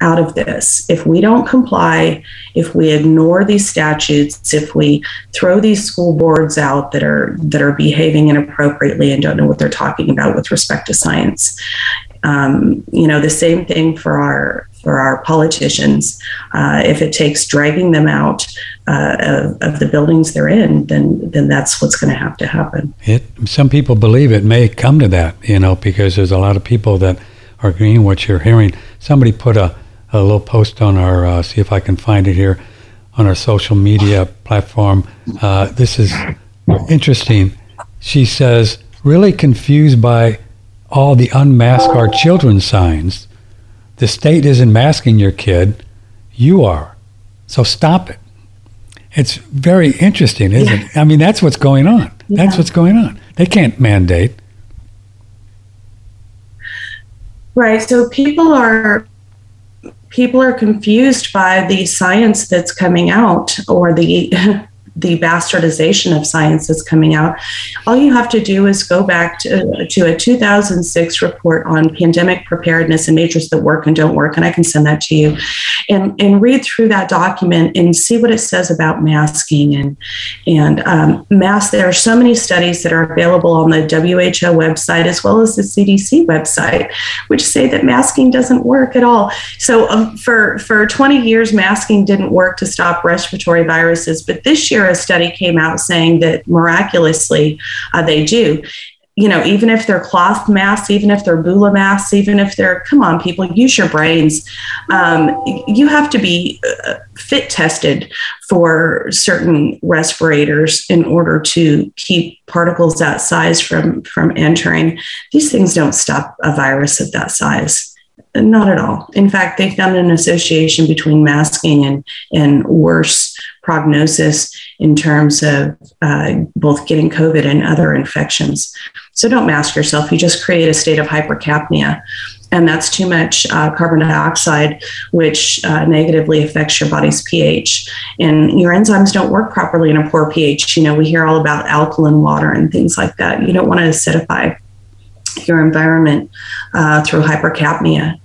out of this. If we don't comply, if we ignore these statutes, if we throw these school boards out that are that are behaving inappropriately and don't know what they're talking about with respect to science, um, you know, the same thing for our for our politicians. Uh, if it takes dragging them out uh, of, of, the buildings they're in, then then that's what's going to have to happen. It. Some people believe it may come to that, you know, because there's a lot of people that are agreeing what you're hearing. Somebody put a a little post on our, uh, see if I can find it here, on our social media platform. Uh, this is interesting. She says, really confused by all the unmask our children signs. The state isn't masking your kid, you are. So stop it. It's very interesting, isn't yeah. it? I mean, that's what's going on. Yeah. That's what's going on. They can't mandate. Right. So people are people are confused by the science that's coming out or the the bastardization of science that's coming out. All you have to do is go back to, to a 2006 report on pandemic preparedness and measures that work and don't work, and I can send that to you, and, and read through that document and see what it says about masking and and um. There are so many studies that are available on the WHO website as well as the CDC website, which say that masking doesn't work at all. So um, for for 20 years, masking didn't work to stop respiratory viruses, but this year a study came out saying that miraculously uh, they do you know, even if they're cloth masks, even if they're Bula masks, even if they're, come on, people, use your brains. Um, you have to be uh, fit tested for certain respirators in order to keep particles that size from from entering. These things don't stop a virus of that size. Not at all. In fact, they found an association between masking and, and worse prognosis in terms of uh, both getting COVID and other infections. So don't mask yourself. You just create a state of hypercapnia. And that's too much uh, carbon dioxide, which uh, negatively affects your body's pH. And your enzymes don't work properly in a poor pH. You know, we hear all about alkaline water and things like that. You don't want to acidify your environment uh, through hypercapnia.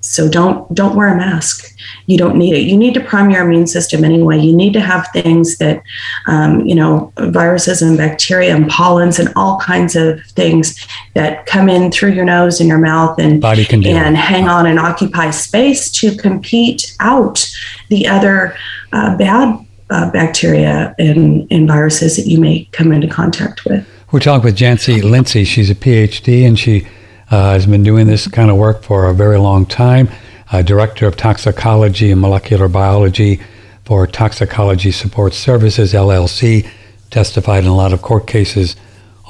So don't don't wear a mask. You don't need it. You need to prime your immune system anyway. You need to have things that, um, you know, viruses and bacteria and pollens and all kinds of things that come in through your nose and your mouth and Body can and hang on and occupy space to compete out the other uh, bad uh, bacteria and, and viruses that you may come into contact with. We're talking with Janci Lindsay. She's a PhD and she uh, has been doing this kind of work for a very long time. Uh, Director of Toxicology and Molecular Biology for Toxicology Support Services, LLC, testified in a lot of court cases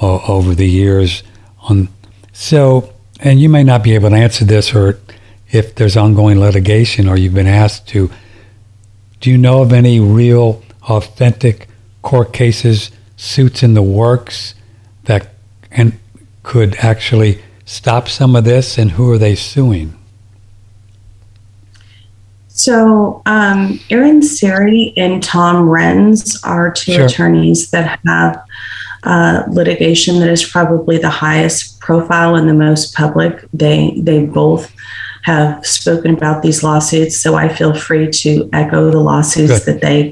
uh, over the years. On So, and you may not be able to answer this or if there's ongoing litigation or you've been asked to Do you know of any real, authentic court cases, suits in the works that and could actually stop some of this? And who are they suing? So, um, Aaron Siri and Tom Renz are two Sure. attorneys that have uh, litigation that is probably the highest profile and the most public. They they both have spoken about these lawsuits, so I feel free to echo the lawsuits Good. that they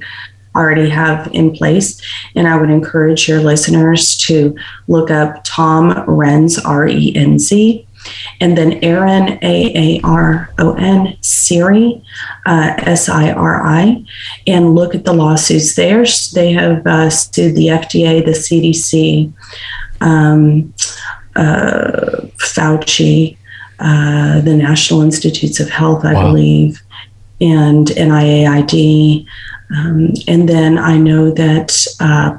already have in place. And I would encourage your listeners to look up Tom Renz, R E N Z, and then Aaron, A A R O N, Siri, uh, S I R I, and look at the lawsuits there. They have uh, sued the FDA, the CDC, um, uh, Fauci, uh, the National Institutes of Health, I Wow. believe, and NIAID. Um, and then I know that uh,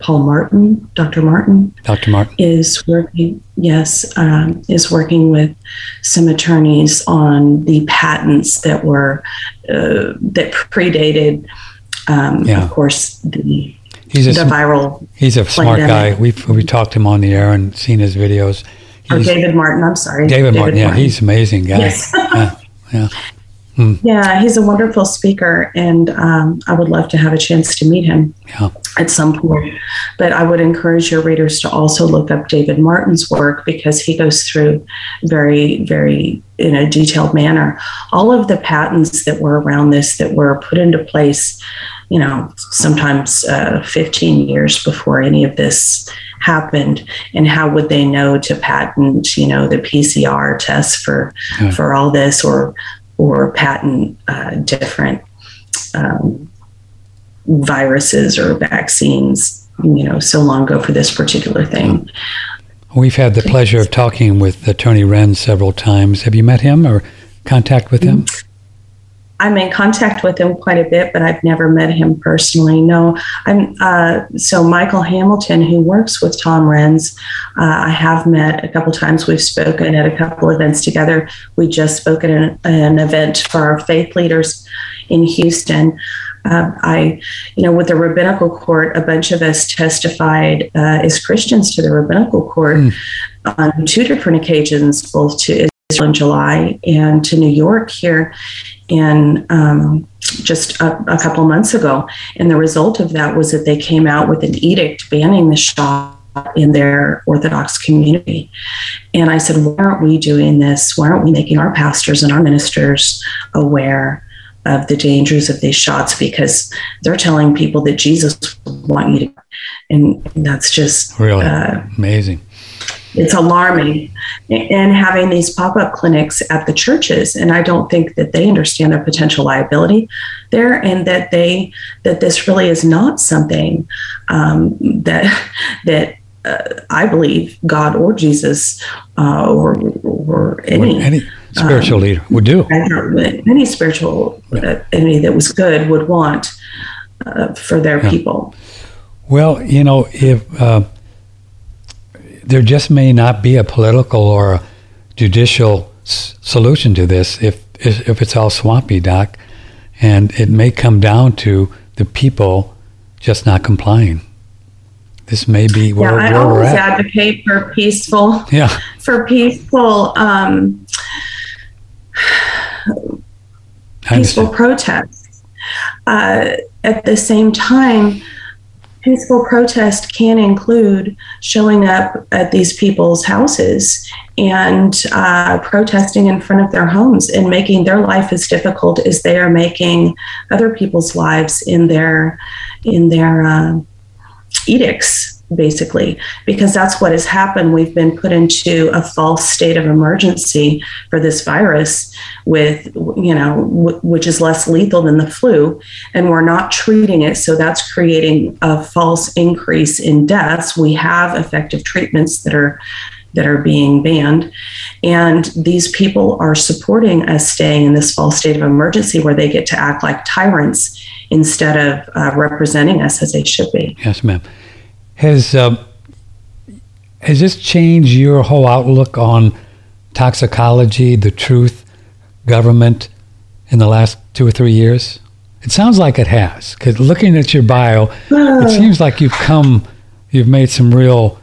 Paul, Martin, Dr. Martin, Dr. Martin? is working yes um, is working with some attorneys on the patents that were uh, that predated um, Yeah. of course the He's a, the sm- viral he's a smart guy. We've, we talked to him on the air and seen his videos. or David Martin I'm sorry David Martin, yeah, he's an amazing guy. Yes. yeah, yeah. yeah he's a wonderful speaker and um, I would love to have a chance to meet him Yeah. at some point. But I would encourage your readers to also look up David Martin's work because he goes through very, very in a detailed manner all of the patents that were around this that were put into place. You know, sometimes uh, 15 years before any of this happened, and how would they know to patent? You know, the PCR test for Yeah. for all this, or or patent uh, different um, viruses or vaccines, you know, so long ago for this particular thing. We've had the pleasure of talking with Attorney Wren several times. Have you met him or contact with him? I'm in contact with him quite a bit, but I've never met him personally. No, I'm uh, so Michael Hamilton, who works with Tom Renz, uh, I have met a couple times. We've spoken at a couple events together. We just spoke at an, an event for our faith leaders in Houston. Uh, I, you know, with the rabbinical court, a bunch of us testified uh, as Christians to the rabbinical court Mm. on two different occasions, both to Israel in July and to New York here in um, just a, a couple months ago. And the result of that was that they came out with an edict banning the shop in their Orthodox community. And I said, why aren't we doing this? Why aren't we making our pastors and our ministers aware of the dangers of these shots? Because they're telling people that Jesus want you to. And that's just Really? uh, Amazing. It's alarming and having these pop-up clinics at the churches and i don't think that they understand their potential liability there and that they that this really is not something um, that that uh, i believe god or jesus uh, or or any any spiritual um, leader would do. any spiritual uh, entity that was good would want uh, for their Yeah. people Well, you know, if uh, there just may not be a political or a judicial s- solution to this, if if if it's all swampy, Doc, and it may come down to the people just not complying. This may be where, yeah i where always advocate for peaceful Yeah, for peaceful um, peaceful protests. Uh, at the same time, peaceful protest can include showing up at these people's houses and uh, protesting in front of their homes and making their life as difficult as they are making other people's lives in their in their uh, edicts basically because that's what has happened. We've been put into a false state of emergency for this virus with you know w- which is less lethal than the flu and we're not treating it. So that's creating a false increase in deaths. We have effective treatments that are that are being banned. And these people are supporting us staying in this false state of emergency where they get to act like tyrants instead of uh, representing us as they should be. Yes, ma'am. Has uh, has this changed your whole outlook on toxicology, the truth, government in the last two or three years? It sounds like it has, because looking at your bio, it seems like you've come, you've made some real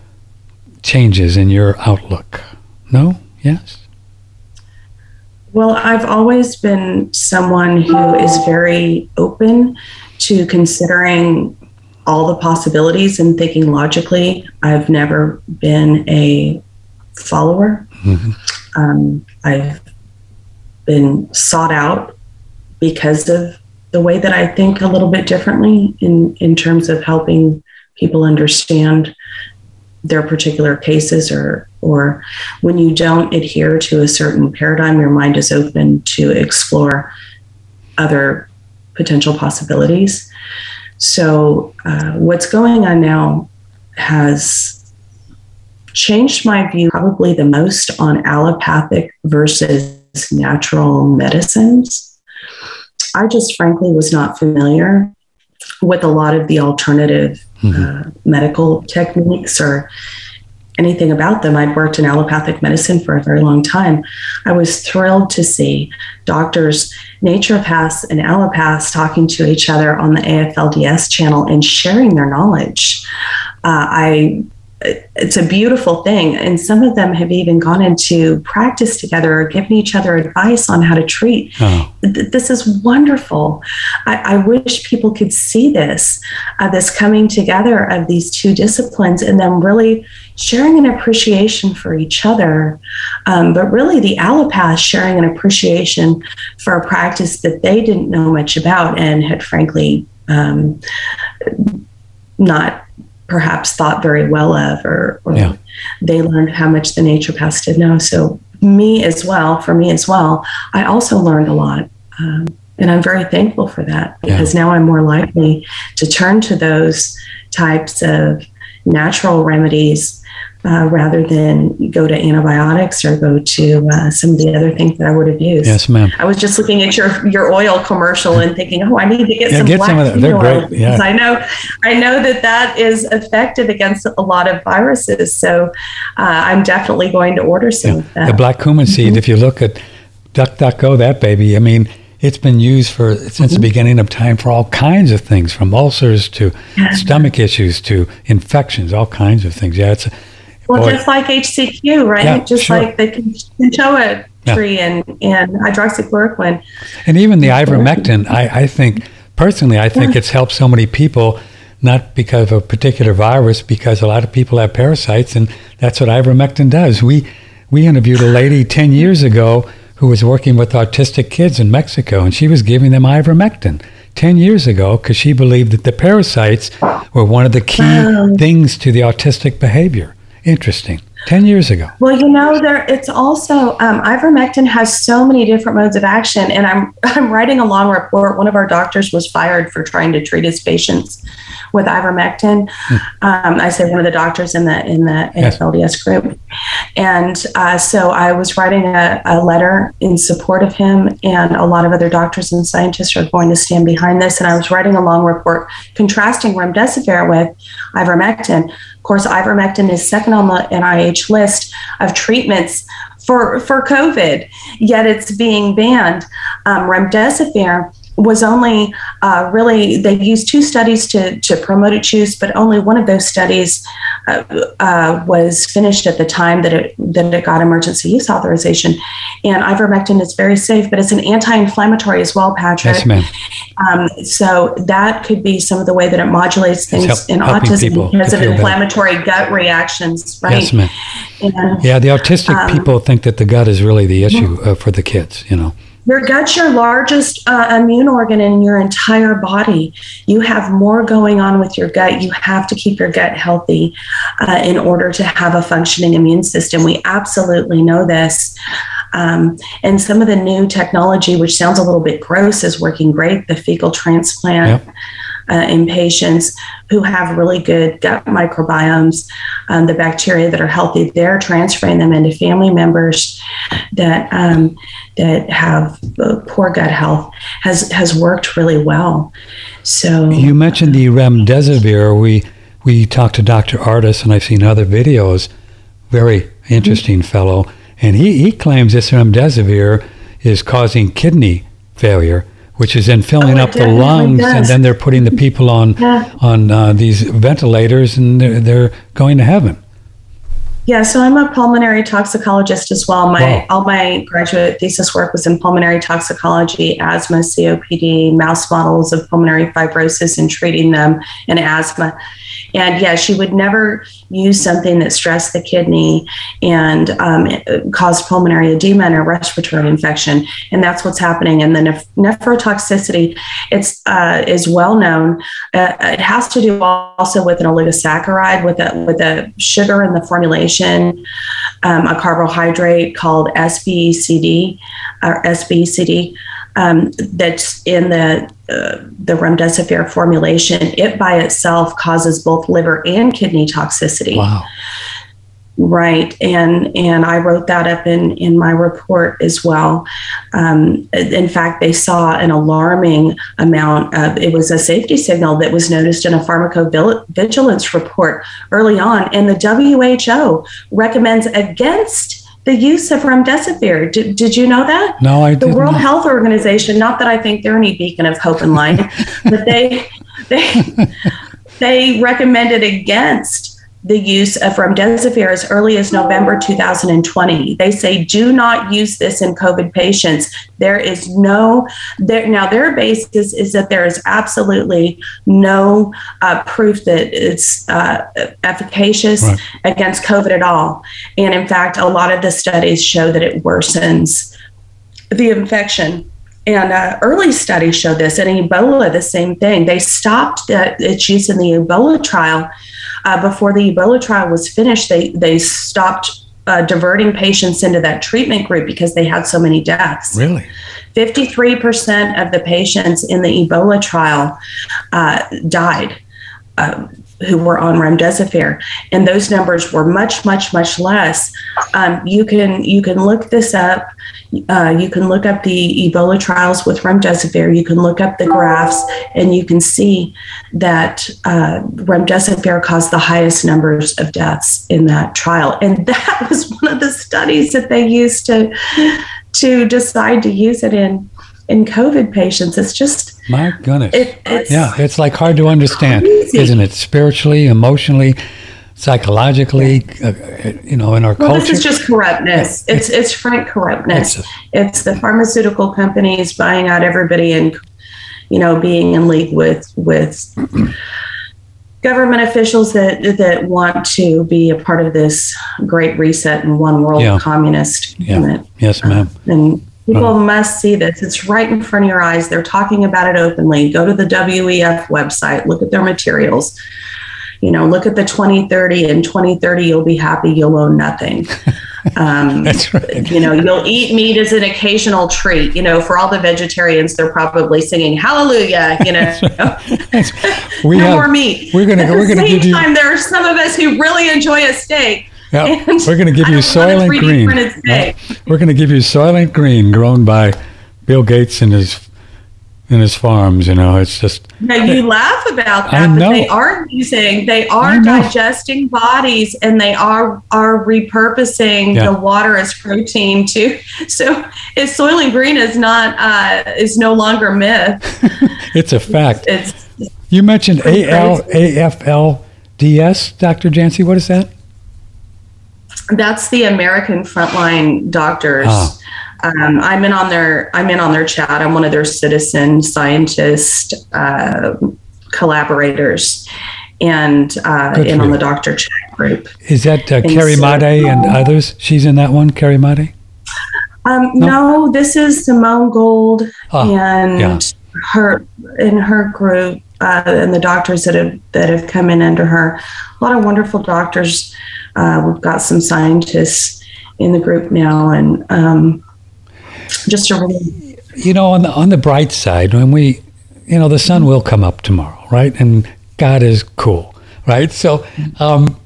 changes in your outlook. No? Yes? Well, I've always been someone who is very open to considering all the possibilities and thinking logically. I've never been a follower. Mm-hmm. Um, I've been sought out because of the way that I think a little bit differently in, in terms of helping people understand their particular cases or or when you don't adhere to a certain paradigm your mind is open to explore other potential possibilities so uh, what's going on now has changed my view probably the most on allopathic versus natural medicines i just frankly was not familiar with a lot of the alternative mm-hmm. uh, medical techniques or anything about them. I'd worked in allopathic medicine for a very long time. I was thrilled to see doctors, naturopaths, and allopaths talking to each other on the AFLDS channel and sharing their knowledge. Uh, I it's a beautiful thing. And some of them have even gone into practice together or given each other advice on how to treat. Oh. This is wonderful. I, I, wish people could see this, uh, this coming together of these two disciplines and then really sharing an appreciation for each other. Um, but really, the allopath sharing an appreciation for a practice that they didn't know much about and had frankly um, not perhaps thought very well of, or, or yeah. they learned how much the naturopaths did know. So, me as well, for me as well, I also learned a lot. Um, and I'm very thankful for that because yeah. now I'm more likely to turn to those types of natural remedies uh, rather than go to antibiotics or go to uh, some of the other things that I would have used. Yes, ma'am. I was just looking at your your oil commercial and thinking, oh, I need to get yeah, some get black some of that. They're oil. great. Yeah. I know, I know that that is effective against a lot of viruses. So uh, I'm definitely going to order some yeah. of that. The black cumin seed. Mm-hmm. If you look at DuckDuckGo, that baby. I mean it's been used for since mm-hmm. the beginning of time for all kinds of things, from ulcers to stomach issues to infections, all kinds of things. Yeah, it's well, Boy. just like HCQ, right? Yeah, just sure. like the cinchona tree yeah. and, and hydroxychloroquine. And even the ivermectin, I, I think, personally, I think yeah. it's helped so many people, not because of a particular virus, because a lot of people have parasites, and that's what ivermectin does. We, we interviewed a lady 10 years ago who was working with autistic kids in Mexico, and she was giving them ivermectin. 10 years ago because she believed that the parasites were one of the key wow. things to the autistic behavior. Interesting. 10 years ago. Well, you know, there it's also um, ivermectin has so many different modes of action. And I'm I'm writing a long report. One of our doctors was fired for trying to treat his patients with ivermectin. Hmm. Um, I say one of the doctors in the in the yes. LDS group, and uh, so I was writing a, a, letter in support of him, and a lot of other doctors and scientists are going to stand behind this. And I was writing a long report contrasting remdesivir with ivermectin course, ivermectin is second on the NIH list of treatments for, for COVID, yet it's being banned. Um, remdesivir was only uh, really they used two studies to, to promote its use, but only one of those studies uh, uh, was finished at the time that it that it got emergency use authorization. And ivermectin is very safe, but it's an anti-inflammatory as well, Patrick. Yes, ma'am. Um, so that could be some of the way that it modulates things help, in autism because of inflammatory better. gut reactions, right? Yes, ma'am. And, yeah, the autistic um, people think that the gut is really the issue uh, for the kids. You know. Your gut's your largest uh, immune organ in your entire body. You have more going on with your gut. You have to keep your gut healthy uh, in order to have a functioning immune system. We absolutely know this. Um, and some of the new technology, which sounds a little bit gross, is working great. The fecal transplant. Yep uh, in patients who have really good gut microbiomes, um, the bacteria that are healthy, they're transferring them into family members that um, that have uh, poor gut health has has worked really well. So you mentioned the remdesivir. We we talked to Dr. Ardis, and I've seen other videos. Very interesting mm-hmm. fellow, and he, he claims this remdesivir is causing kidney failure which is then filling Oh, up the definitely lungs, and then they're putting the people on Yeah. on uh, these ventilators, and they're, they're going to heaven. Yeah, so I'm a pulmonary toxicologist as well. My Wow. all my graduate thesis work was in pulmonary toxicology, asthma, COPD, mouse models of pulmonary fibrosis, and treating them in asthma. And yeah, she would never use something that stressed the kidney and um, caused pulmonary edema and a respiratory infection. And that's what's happening. And the neph- nephrotoxicity, it's uh, is well known. Uh, it has to do also with an oligosaccharide, with a with a sugar in the formulation, um, a carbohydrate called SBCD or SBCD um, that's in the uh, the remdesivir formulation. It by itself causes both liver and kidney toxicity. Wow. Right, and and I wrote that up in in my report as well. Um, in fact, they saw an alarming amount of it was a safety signal that was noticed in a pharmacovigilance report early on, and the WHO recommends against the use of remdesivir. Did, did you know that? No, I the didn't. World Health Organization, not that I think they're any beacon of hope and light, but they they they recommended against the use of remdesivir as early as November 2020. They say do not use this in COVID patients. There is no there now their basis is that there is absolutely no uh, proof that it's uh, efficacious Right. against COVID at all. And in fact, a lot of the studies show that it worsens the infection. And uh, early studies show this. And Ebola, the same thing. They stopped the, its use in the Ebola trial uh, before the Ebola trial was finished. They they stopped uh, diverting patients into that treatment group because they had so many deaths. Really? 53% of the patients in the Ebola trial uh, died. Who were on remdesivir, and those numbers were much, much, much less. Um, you can you can look this up. Uh, you can look up the Ebola trials with remdesivir. You can look up the graphs, and you can see that uh, remdesivir caused the highest numbers of deaths in that trial, and that was one of the studies that they used to to decide to use it in in COVID patients. It's just My goodness. it, it's yeah, it's like hard to understand, Crazy. isn't it? Spiritually, emotionally, psychologically, uh, you know, in our Well, culture. this is just corruptness. It's it's frank corruptness. It's It's the pharmaceutical companies buying out everybody and you know being in league with with government officials that that want to be a part of this great reset and one world Yeah. communist Yeah. movement. yes, ma'am. And people must see this. It's right in front of your eyes. They're talking about it openly. Go to the WEF website, look at their materials. You know, look at the 2030. In 2030, you'll be happy. You'll own nothing. Um, That's right. you know, you'll eat meat as an occasional treat. You know, for all the vegetarians, they're probably singing Hallelujah. You know, We no have- more meat. we're gonna- At we're the gonna same give you- time, there are some of us who really enjoy a steak. Yeah, we're going to give you Soylent Green. We're going to give you Soylent Green, grown by Bill Gates and his in his farms. You know, it's just Now you laugh about that, but they are using, they are digesting bodies, and they are are repurposing Yeah. the water as protein too. So, if Soylent Green is not uh, is no longer myth, it's a fact. it's You mentioned A L A F L D S, Dr. Janci. What is that? That's the American Frontline Doctors. Ah. Um, I'm in on their I'm in on their chat. I'm one of their citizen scientist uh, collaborators, and uh, Good in on you. the doctor chat group. Is that uh, Carrie so- Madej and others? She's in that one, Carrie Madej? Um, No? no. this is Simone Gold Ah, and yeah. her in her group uh, and the doctors that have that have come in under her. A lot of wonderful doctors. Uh, we've got some scientists in the group now, and um, just a really You know, on the, on the bright side, when we, you know, the sun will come up tomorrow, right? And God is cool, right? So, um,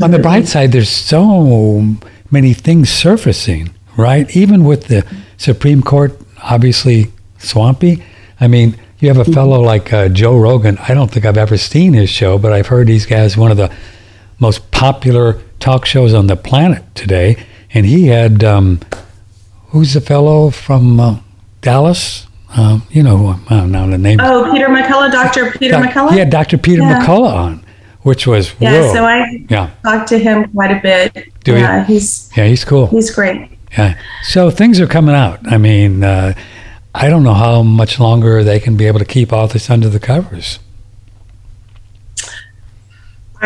on the bright side, there's so many things surfacing, right? Even with the Supreme Court, obviously swampy. I mean, you have a fellow like uh, Joe Rogan. I don't think I've ever seen his show, but I've heard he's guys one of the most popular talk shows on the planet today. And he had um, who's the fellow from uh, Dallas? Um, you know, who- I don't know the name. Oh, Peter McCullough, Dr. Peter Doc- McCullough? Yeah, Dr. Peter Yeah. McCullough on, which was Yeah, whoa. so I yeah, talked to him quite a bit. Do you? yeah, he's yeah, he's cool. he's great. Yeah. So things are coming out. I mean, uh, I don't know how much longer they can be able to keep all this under the covers.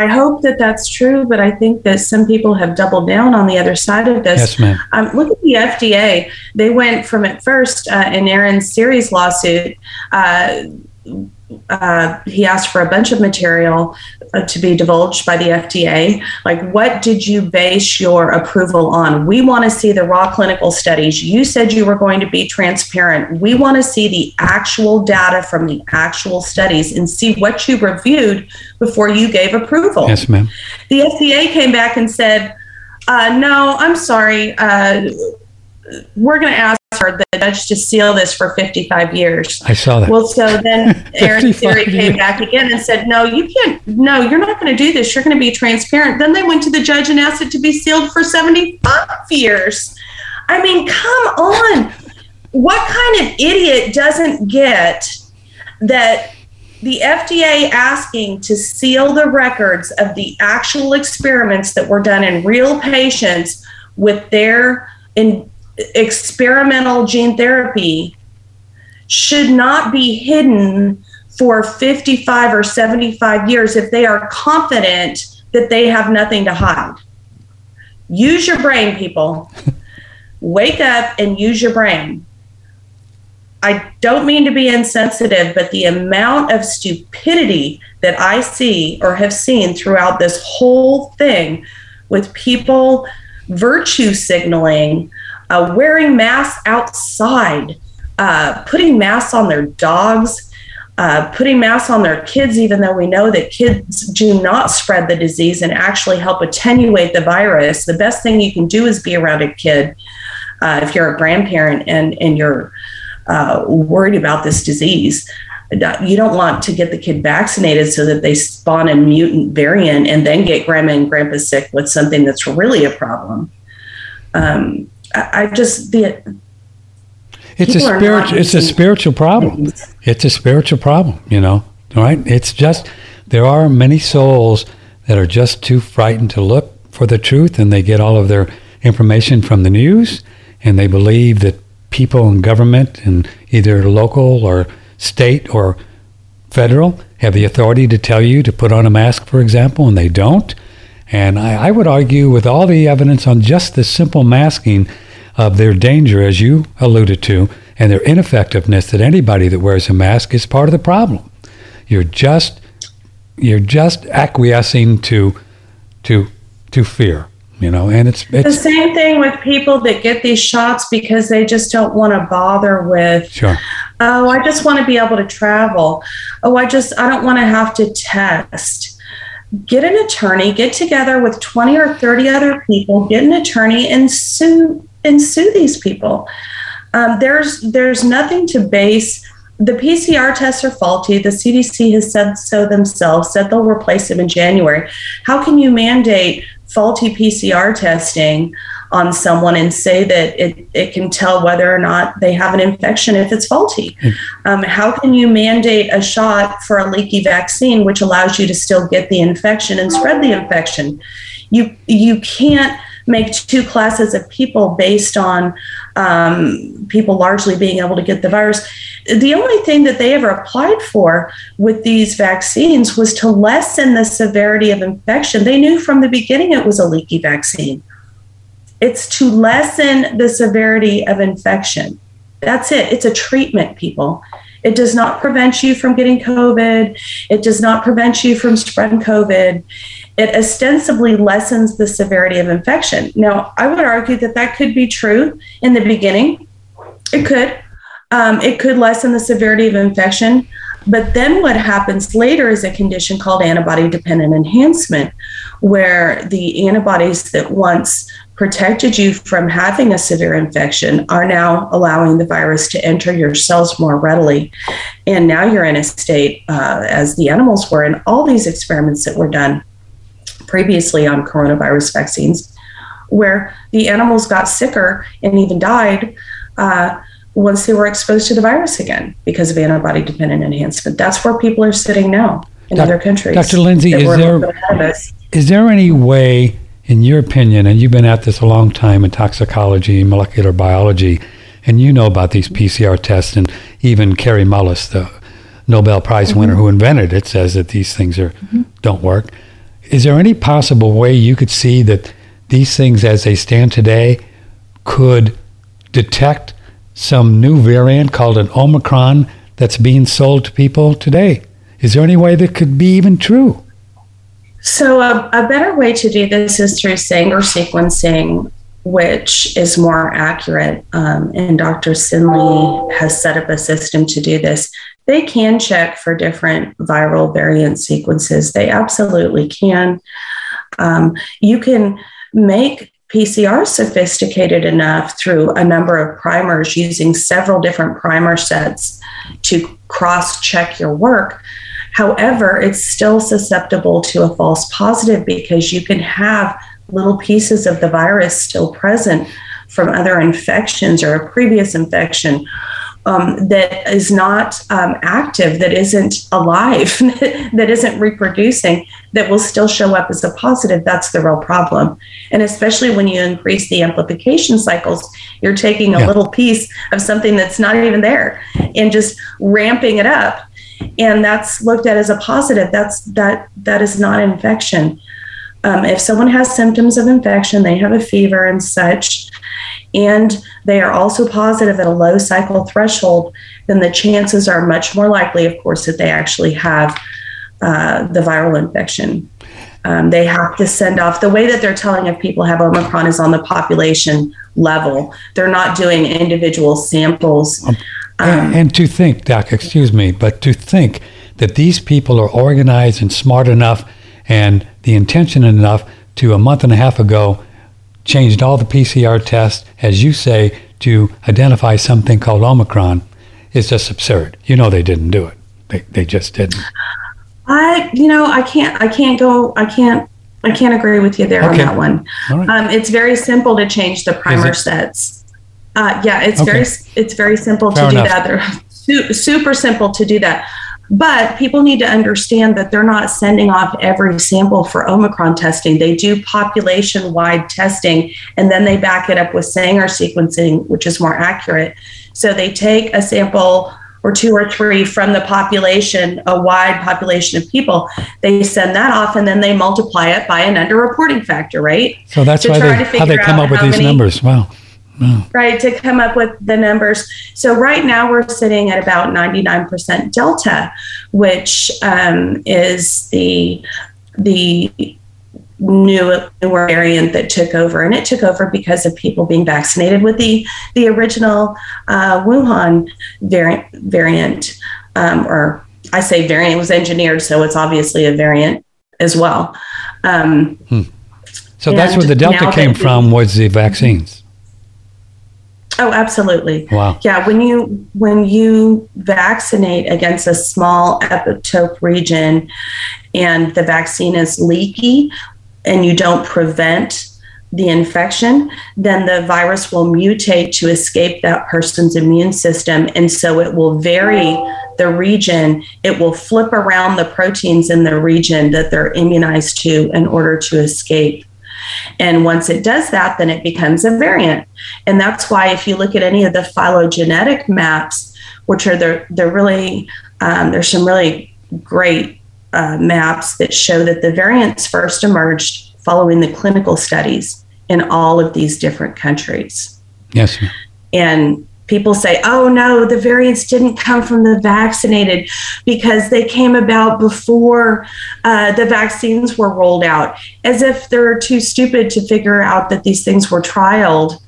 I hope that that's true, but I think that some people have doubled down on the other side of this. Yes, ma'am. Um, look at the FDA. They went from at first uh, in Aaron Siri's lawsuit. Uh, uh, he asked for a bunch of material uh, to be divulged by the FDA. Like, what did you base your approval on? We want to see the raw clinical studies. You said you were going to be transparent. We want to see the actual data from the actual studies and see what you reviewed before you gave approval Yes, ma'am. the FDA came back and said, uh, "No, I'm sorry. Uh, we're going to ask for the judge to seal this for 55 years." I saw that. Well, so then Aaron 55 Siri came years. back again and said, "No, you can't. No, you're not going to do this. You're going to be transparent." Then they went to the judge and asked it to be sealed for 75 years. I mean, come on. What kind of idiot doesn't get that the FDA asking to seal the records of the actual experiments that were done in real patients with their in experimental gene therapy should not be hidden for 55 or 75 years if they are confident that they have nothing to hide. Use your brain, people. Wake up and use your brain. I don't mean to be insensitive, but the amount of stupidity that I see or have seen throughout this whole thing with people virtue signaling, uh, wearing masks outside, uh, putting masks on their dogs, uh, putting masks on their kids, even though we know that kids do not spread the disease and actually help attenuate the virus. The best thing you can do is be around a kid uh, if you're a grandparent and, and you're uh, worried about this disease. You don't want to get the kid vaccinated so that they spawn a mutant variant and then get grandma and grandpa sick with something that's really a problem. Um, I, I just the It's a people spiritual. It's a spiritual problem. It's a spiritual problem. You know, right? It's just there are many souls that are just too frightened to look for the truth, and they get all of their information from the news, and they believe that people in government, and either local or state or federal, have the authority to tell you to put on a mask, for example, and they don't. And I, I would argue, with all the evidence on just the simple masking of their danger, as you alluded to, and their ineffectiveness, that anybody that wears a mask is part of the problem. You're just you're just acquiescing to to to fear, you know, and it's the same thing with people that get these shots because they just don't want to bother with sure. oh i just want to be able to travel oh i just i don't want to have to test get an attorney get together with 20 or 30 other people get an attorney and sue and sue these people um, there's there's nothing to base the PCR tests are faulty. The CDC has said so themselves, said they'll replace them in January. How can you mandate faulty PCR testing on someone and say that it, it can tell whether or not they have an infection if it's faulty? Um, how can you mandate a shot for a leaky vaccine, which allows you to still get the infection and spread the infection? You you can't make two classes of people based on um, people largely being able to get the virus. The only thing that they ever applied for with these vaccines was to lessen the severity of infection. They knew from the beginning it was a leaky vaccine. It's to lessen the severity of infection. That's it. It's a treatment, people. It does not prevent you from getting COVID. It does not prevent you from spreading COVID. It ostensibly lessens the severity of infection. Now, I would argue that that could be true in the beginning. It could. Um, it could lessen the severity of infection. But then what happens later is a condition called antibody dependent enhancement, where the antibodies that once protected you from having a severe infection are now allowing the virus to enter your cells more readily. And now you're in a state, uh, as the animals were in all these experiments that were done previously on coronavirus vaccines, where the animals got sicker and even died. Uh, once they were exposed to the virus again because of antibody dependent enhancement. That's where people are sitting now in other countries. Dr. Lindsay, is there- little bit ahead of us. Is there any way, in your opinion, and you've been at this a long time in toxicology, molecular biology, and you know about these PCR tests, and even Kary Mullis, the Nobel Prize winner who invented it, says that these things are don't work. Is there any possible way you could see that these things, as they stand today, could detect some new variant called an Omicron that's being sold to people today? Is there any way that could be even true? So, a, a better way to do this is through Sanger sequencing, which is more accurate. Um, and Dr. Sinley has set up a system to do this. They can check for different viral variant sequences, they absolutely can. Um, you can make PCR sophisticated enough through a number of primers using several different primer sets to cross check your work. However, it's still susceptible to a false positive because you can have little pieces of the virus still present from other infections or a previous infection um, that is not um, active, that isn't alive, that isn't reproducing, that will still show up as a positive. That's the real problem. And especially when you increase the amplification cycles, you're taking a Yeah. little piece of something that's not even there and just ramping it up. And that's looked at as a positive. That's that that is not infection. Um, if someone has symptoms of infection, they have a fever and such, and they are also positive at a low cycle threshold, then the chances are much more likely, of course, that they actually have uh, the viral infection. Um, they have to send off the way that they're telling if people have Omicron is on the population level. They're not doing individual samples. And, and to think, Doc, excuse me, but to think that these people are organized and smart enough and the intention enough to a month and a half ago changed all the PCR tests, as you say, to identify something called Omicron is just absurd. You know they didn't do it. They, they just didn't. I, you know, I can't, I can't go, I can't, I can't agree with you there on that one. Right. Um, it's very simple to change the primer sets. Uh, yeah, it's Okay. very, it's very simple Fair to enough. do that. They're su- super simple to do that. But people need to understand that they're not sending off every sample for Omicron testing. They do population wide testing and then they back it up with Sanger sequencing, which is more accurate. So they take a sample or two or three from the population, a wide population of people. They send that off and then they multiply it by an underreporting factor, right? So that's To why they, how they come up with these many- numbers. Wow. Right to come up with the numbers. So right now we're sitting at about 99% delta which um, is the the new newer variant that took over. And it took over because of people being vaccinated with the the original uh, wuhan variant variant um, or i say variant was engineered so it's obviously a variant as well. Um, So that's where the Delta came from was the vaccines. Oh, absolutely. Wow. Yeah, when you when you vaccinate against a small epitope region and the vaccine is leaky and you don't prevent the infection, then the virus will mutate to escape that person's immune system. And so it will vary the region, it will flip around the proteins in the region that they're immunized to in order to escape. And once it does that, then it becomes a variant. And that's why if you look at any of the phylogenetic maps, which are they're, they're really, um, there's some really great uh, maps that show that the variants first emerged following the clinical studies in all of these different countries. Yes. ma'am. And people say, oh no, the variants didn't come from the vaccinated because they came about before uh, the vaccines were rolled out, as if they're too stupid to figure out that these things were trialed.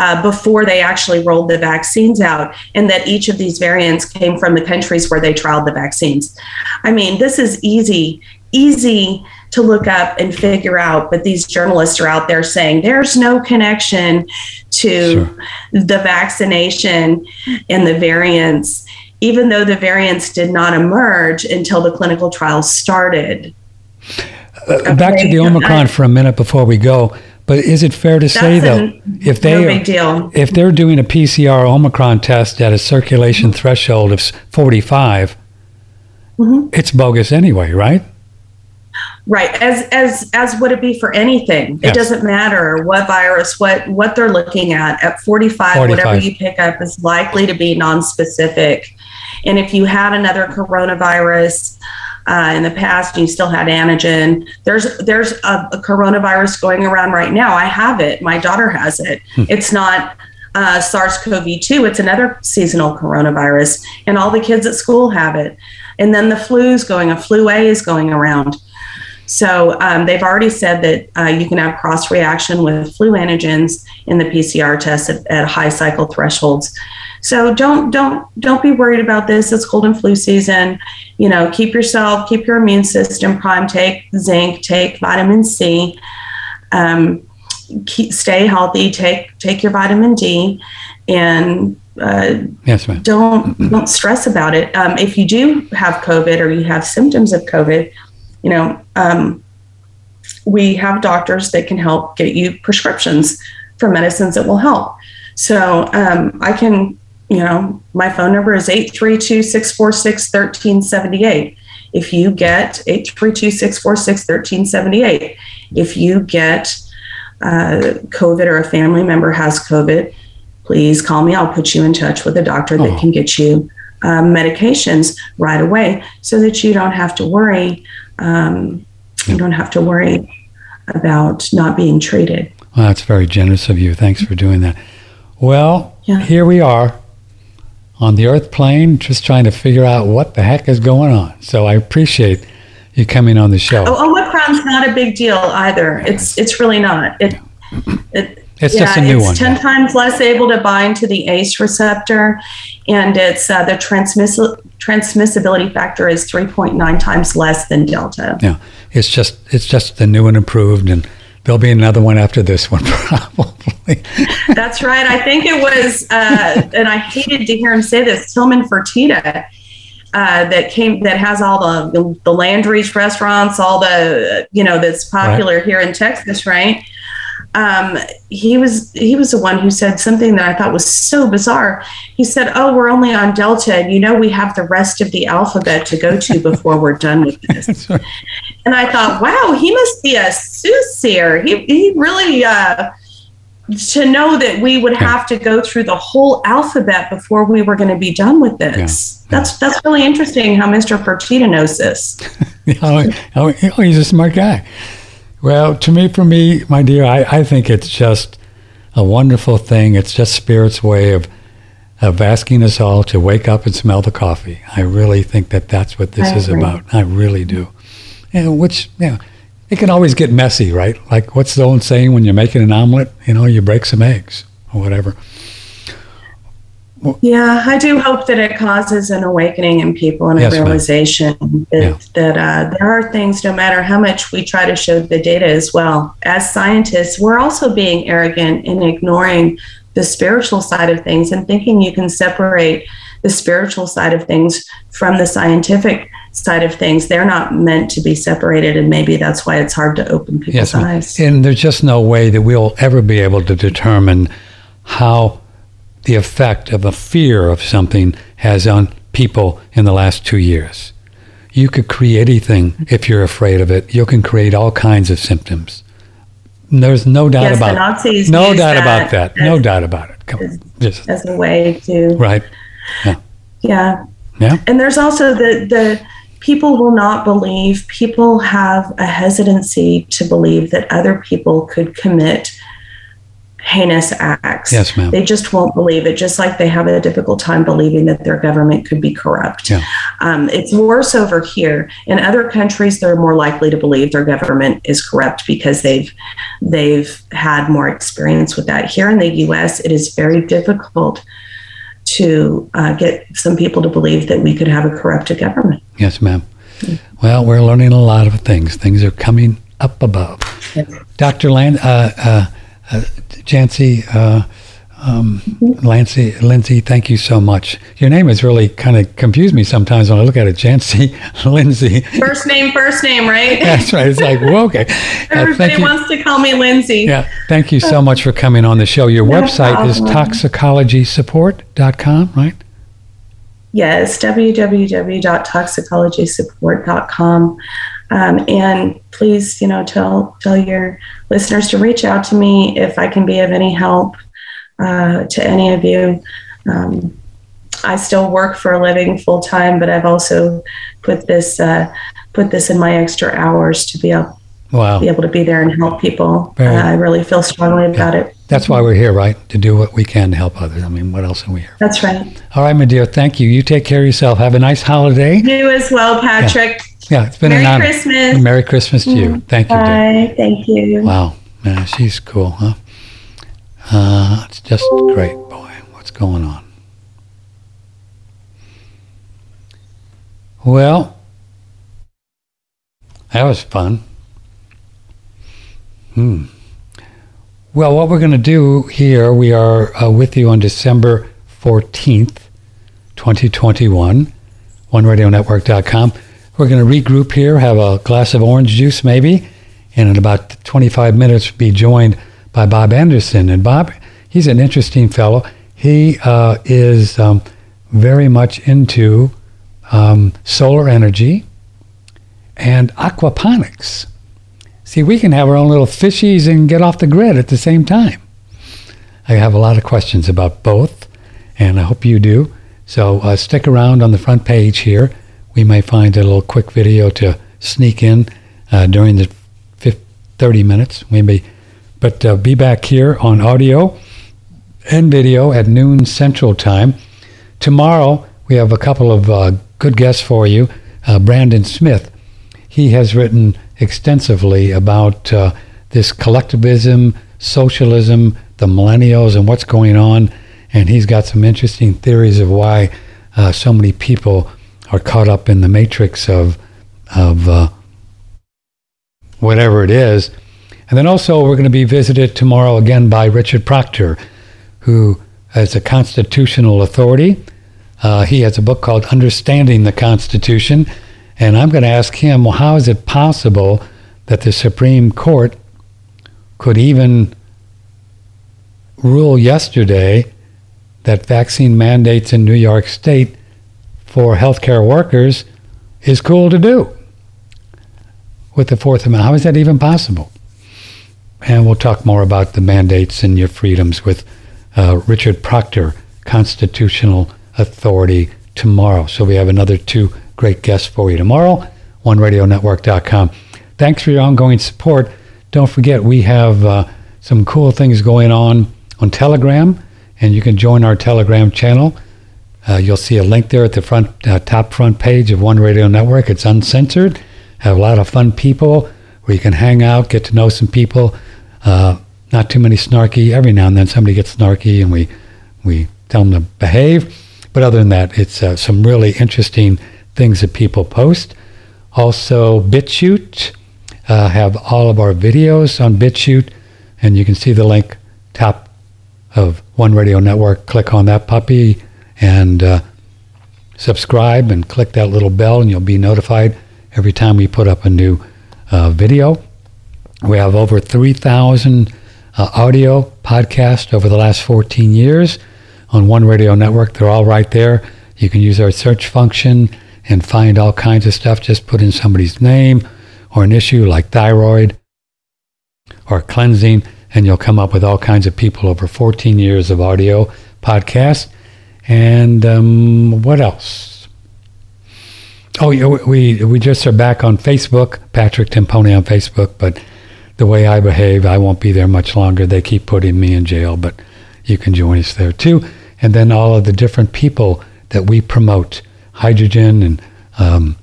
Uh, before they actually rolled the vaccines out, and that each of these variants came from the countries where they trialed the vaccines. I mean, this is easy, easy to look up and figure out, but these journalists are out there saying there's no connection to Sure. the vaccination and the variants, even though the variants did not emerge until the clinical trials started. Uh, back to the Omicron for a minute before we go. But is it fair to say That's though, if they no are, big deal. if they're doing a PCR Omicron test at a circulation threshold of 45, Mm-hmm. it's bogus anyway, right? Right. As as as would it be for anything? Yes. It doesn't matter what virus, what what they're looking at. At 45, 45. whatever you pick up is likely to be non-specific. And if you had another coronavirus uh, in the past, and you still had antigen. There's there's a, a coronavirus going around right now. I have it. My daughter has it. It's not uh, SARS-CoV-2. It's another seasonal coronavirus, and all the kids at school have it. And then the flu's going. A flu A is going around. So um, they've already said that uh, you can have cross reaction with flu antigens in the PCR test at, at high cycle thresholds. So don't don't don't be worried about this. It's cold and flu season. You know, keep yourself, keep your immune system prime. Take zinc, take vitamin C. Um, keep, stay healthy. Take take your vitamin D, and uh, Yes, ma'am. don't don't stress about it. Um, if you do have COVID or you have symptoms of COVID, you know, um, we have doctors that can help get you prescriptions for medicines that will help. So um, I can, you know, my phone number is 832 646 1378. If you get 832 646 1378, if you get uh, COVID or a family member has COVID, please call me. I'll put you in touch with a doctor that Oh. can get you um, medications right away so that you don't have to worry. Um, you don't have to worry about not being treated. Well, that's very generous of you. Thanks for doing that. Well, Yeah. here we are on the Earth plane, just trying to figure out what the heck is going on. So I appreciate you coming on the show. Oh, Omicron's not a big deal either. It's it's really not. It, it It's just a new it's one, ten yeah. times less able to bind to the ACE receptor, and it's uh, the transmiss- transmissibility factor is three point nine times less than Delta. Yeah, it's just it's just the new and improved, and there'll be another one after this one probably. That's right. I think it was, uh, and I hated to hear him say this, Tillman Fertitta. Uh, that came that has all the, the the Landry's restaurants, all the you know that's popular here in Texas, right? Um, he was he was the one who said something that I thought was so bizarre. He said, "Oh, we're only on Delta, and you know we have the rest of the alphabet to go to before we're done with this." and I thought, "Wow, he must be a soothsayer. He he really." Uh, to know that we would have to go through the whole alphabet before we were going to be done with this. Yeah. That's that's really interesting how Mr. Fertitta knows this. oh, he's a smart guy. Well, to me, for me, my dear, I, I think it's just a wonderful thing. It's just Spirit's way of of asking us all to wake up and smell the coffee. I really think that that's what this I is agree. about. I really do. And which, you know, it can always get messy, right? Like what's the old saying when you're making an omelet? You know, you break some eggs or whatever. Yeah, I do hope that it causes an awakening in people and Yes, a ma'am. realization that, Yeah. that uh, there are things, no matter how much we try to show the data as well. As scientists, we're also being arrogant in ignoring the spiritual side of things and thinking you can separate the spiritual side of things from the scientific side of things. They're not meant to be separated, and maybe that's why it's hard to open people's Yes, eyes. and there's just no way that we'll ever be able to determine how the effect of a fear of something has on people in the last two years. You could create anything if you're afraid of it. You can create all kinds of symptoms. There's no doubt Yes, the about Nazis no used doubt that about that. No doubt about it. Come on, just as a way to right. yeah Yeah. and there's also the the people will not believe people have a hesitancy to believe that other people could commit heinous acts Yes, ma'am. they just won't believe it just like they have a difficult time believing that their government could be corrupt Yeah. um, it's worse over here in other countries they're more likely to believe their government is corrupt because they've they've had more experience with that here in the us it is very difficult to uh, get some people to believe that we could have a corrupted government. Yes, ma'am. Well, we're learning a lot of things. Things are coming up above. Yes. Dr. Land, uh, uh, uh, Janci, uh, Um, Lancy, Lindsay, thank you so much. Your name has really kind of confused me sometimes when I look at it. Janci, Lindsay. First name, first name, right? That's right. It's like, well, okay. Everybody uh, wants to call me Lindsay. Yeah. Thank you so much for coming on the show. Your website is toxicologysupport.com, right? Yes, www.toxicologysupport.com. Um, and please, you know, tell tell your listeners to reach out to me if I can be of any help uh, to any of you. Um, I still work for a living full time, but I've also put this uh, put this in my extra hours to be able wow. be able to be there and help people. Uh, I really feel strongly about yeah. it. That's why we're here, right? To do what we can to help others. I mean, what else are we here? That's right. All right, my dear. Thank you. You take care of yourself. Have a nice holiday. You as well, Patrick. Yeah, yeah it's been Merry an honor. Christmas. Merry Christmas to you. Thank you. Bye. Dear. Thank you. Wow, man, she's cool, huh? Uh, it's just great, boy. What's going on? Well, that was fun. Hmm. Well, what we're going to do here, we are uh, with you on December 14th, 2021, OneRadioNetwork.com. We're going to regroup here, have a glass of orange juice maybe, and in about 25 minutes be joined by Bob Anderson. And Bob, he's an interesting fellow. He uh, is um, very much into um, solar energy and aquaponics. See, we can have our own little fishies and get off the grid at the same time. I have a lot of questions about both, and I hope you do. So uh, stick around on the front page here. We may find a little quick video to sneak in uh, during the 50, 30 minutes. We may but uh, be back here on audio and video at noon Central Time. Tomorrow, we have a couple of uh, good guests for you. Uh, Brandon Smith, he has written extensively about uh, this collectivism, socialism, the millennials, and what's going on. And he's got some interesting theories of why uh, so many people are caught up in the matrix of, of uh, whatever it is and then also, we're going to be visited tomorrow again by Richard Proctor, who is a constitutional authority. Uh, he has a book called Understanding the Constitution. And I'm going to ask him, well, how is it possible that the Supreme Court could even rule yesterday that vaccine mandates in New York State for healthcare workers is cool to do with the Fourth Amendment? How is that even possible? And we'll talk more about the mandates and your freedoms with uh, Richard Proctor, Constitutional Authority, tomorrow. So we have another two great guests for you tomorrow, OneRadioNetwork.com. Thanks for your ongoing support. Don't forget, we have uh, some cool things going on on Telegram, and you can join our Telegram channel. Uh, you'll see a link there at the front, uh, top front page of One Radio Network. It's uncensored. Have a lot of fun people where you can hang out, get to know some people. Uh, not too many snarky. Every now and then somebody gets snarky, and we we tell them to behave. But other than that, it's uh, some really interesting things that people post. Also, BitChute uh, have all of our videos on BitChute, and you can see the link top of One Radio Network. Click on that puppy and uh, subscribe, and click that little bell, and you'll be notified every time we put up a new uh, video. We have over 3,000 uh, audio podcasts over the last 14 years on One Radio Network. They're all right there. You can use our search function and find all kinds of stuff. Just put in somebody's name or an issue like thyroid or cleansing, and you'll come up with all kinds of people over 14 years of audio podcasts. And um, what else? Oh, we we just are back on Facebook, Patrick Timpone on Facebook. But the way I behave, I won't be there much longer. They keep putting me in jail, but you can join us there too. And then all of the different people that we promote, hydrogen and um,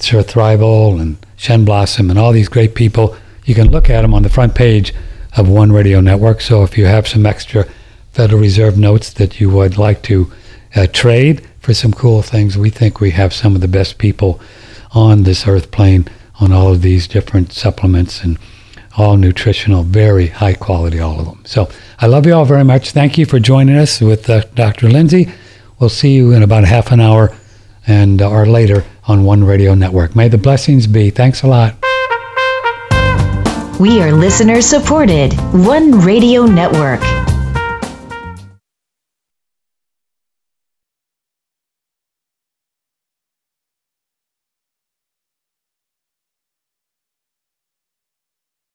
Surthrival and Shen Blossom and all these great people. You can look at them on the front page of One Radio Network. So if you have some extra Federal Reserve notes that you would like to uh, trade for some cool things. We think we have some of the best people on this earth plane on all of these different supplements and all nutritional, very high quality, all of them. So I love you all very much. Thank you for joining us with uh, Dr. Lindsay. We'll see you in about half an hour and uh, or later on One Radio Network. May the blessings be. Thanks a lot. We are listener supported. One Radio Network.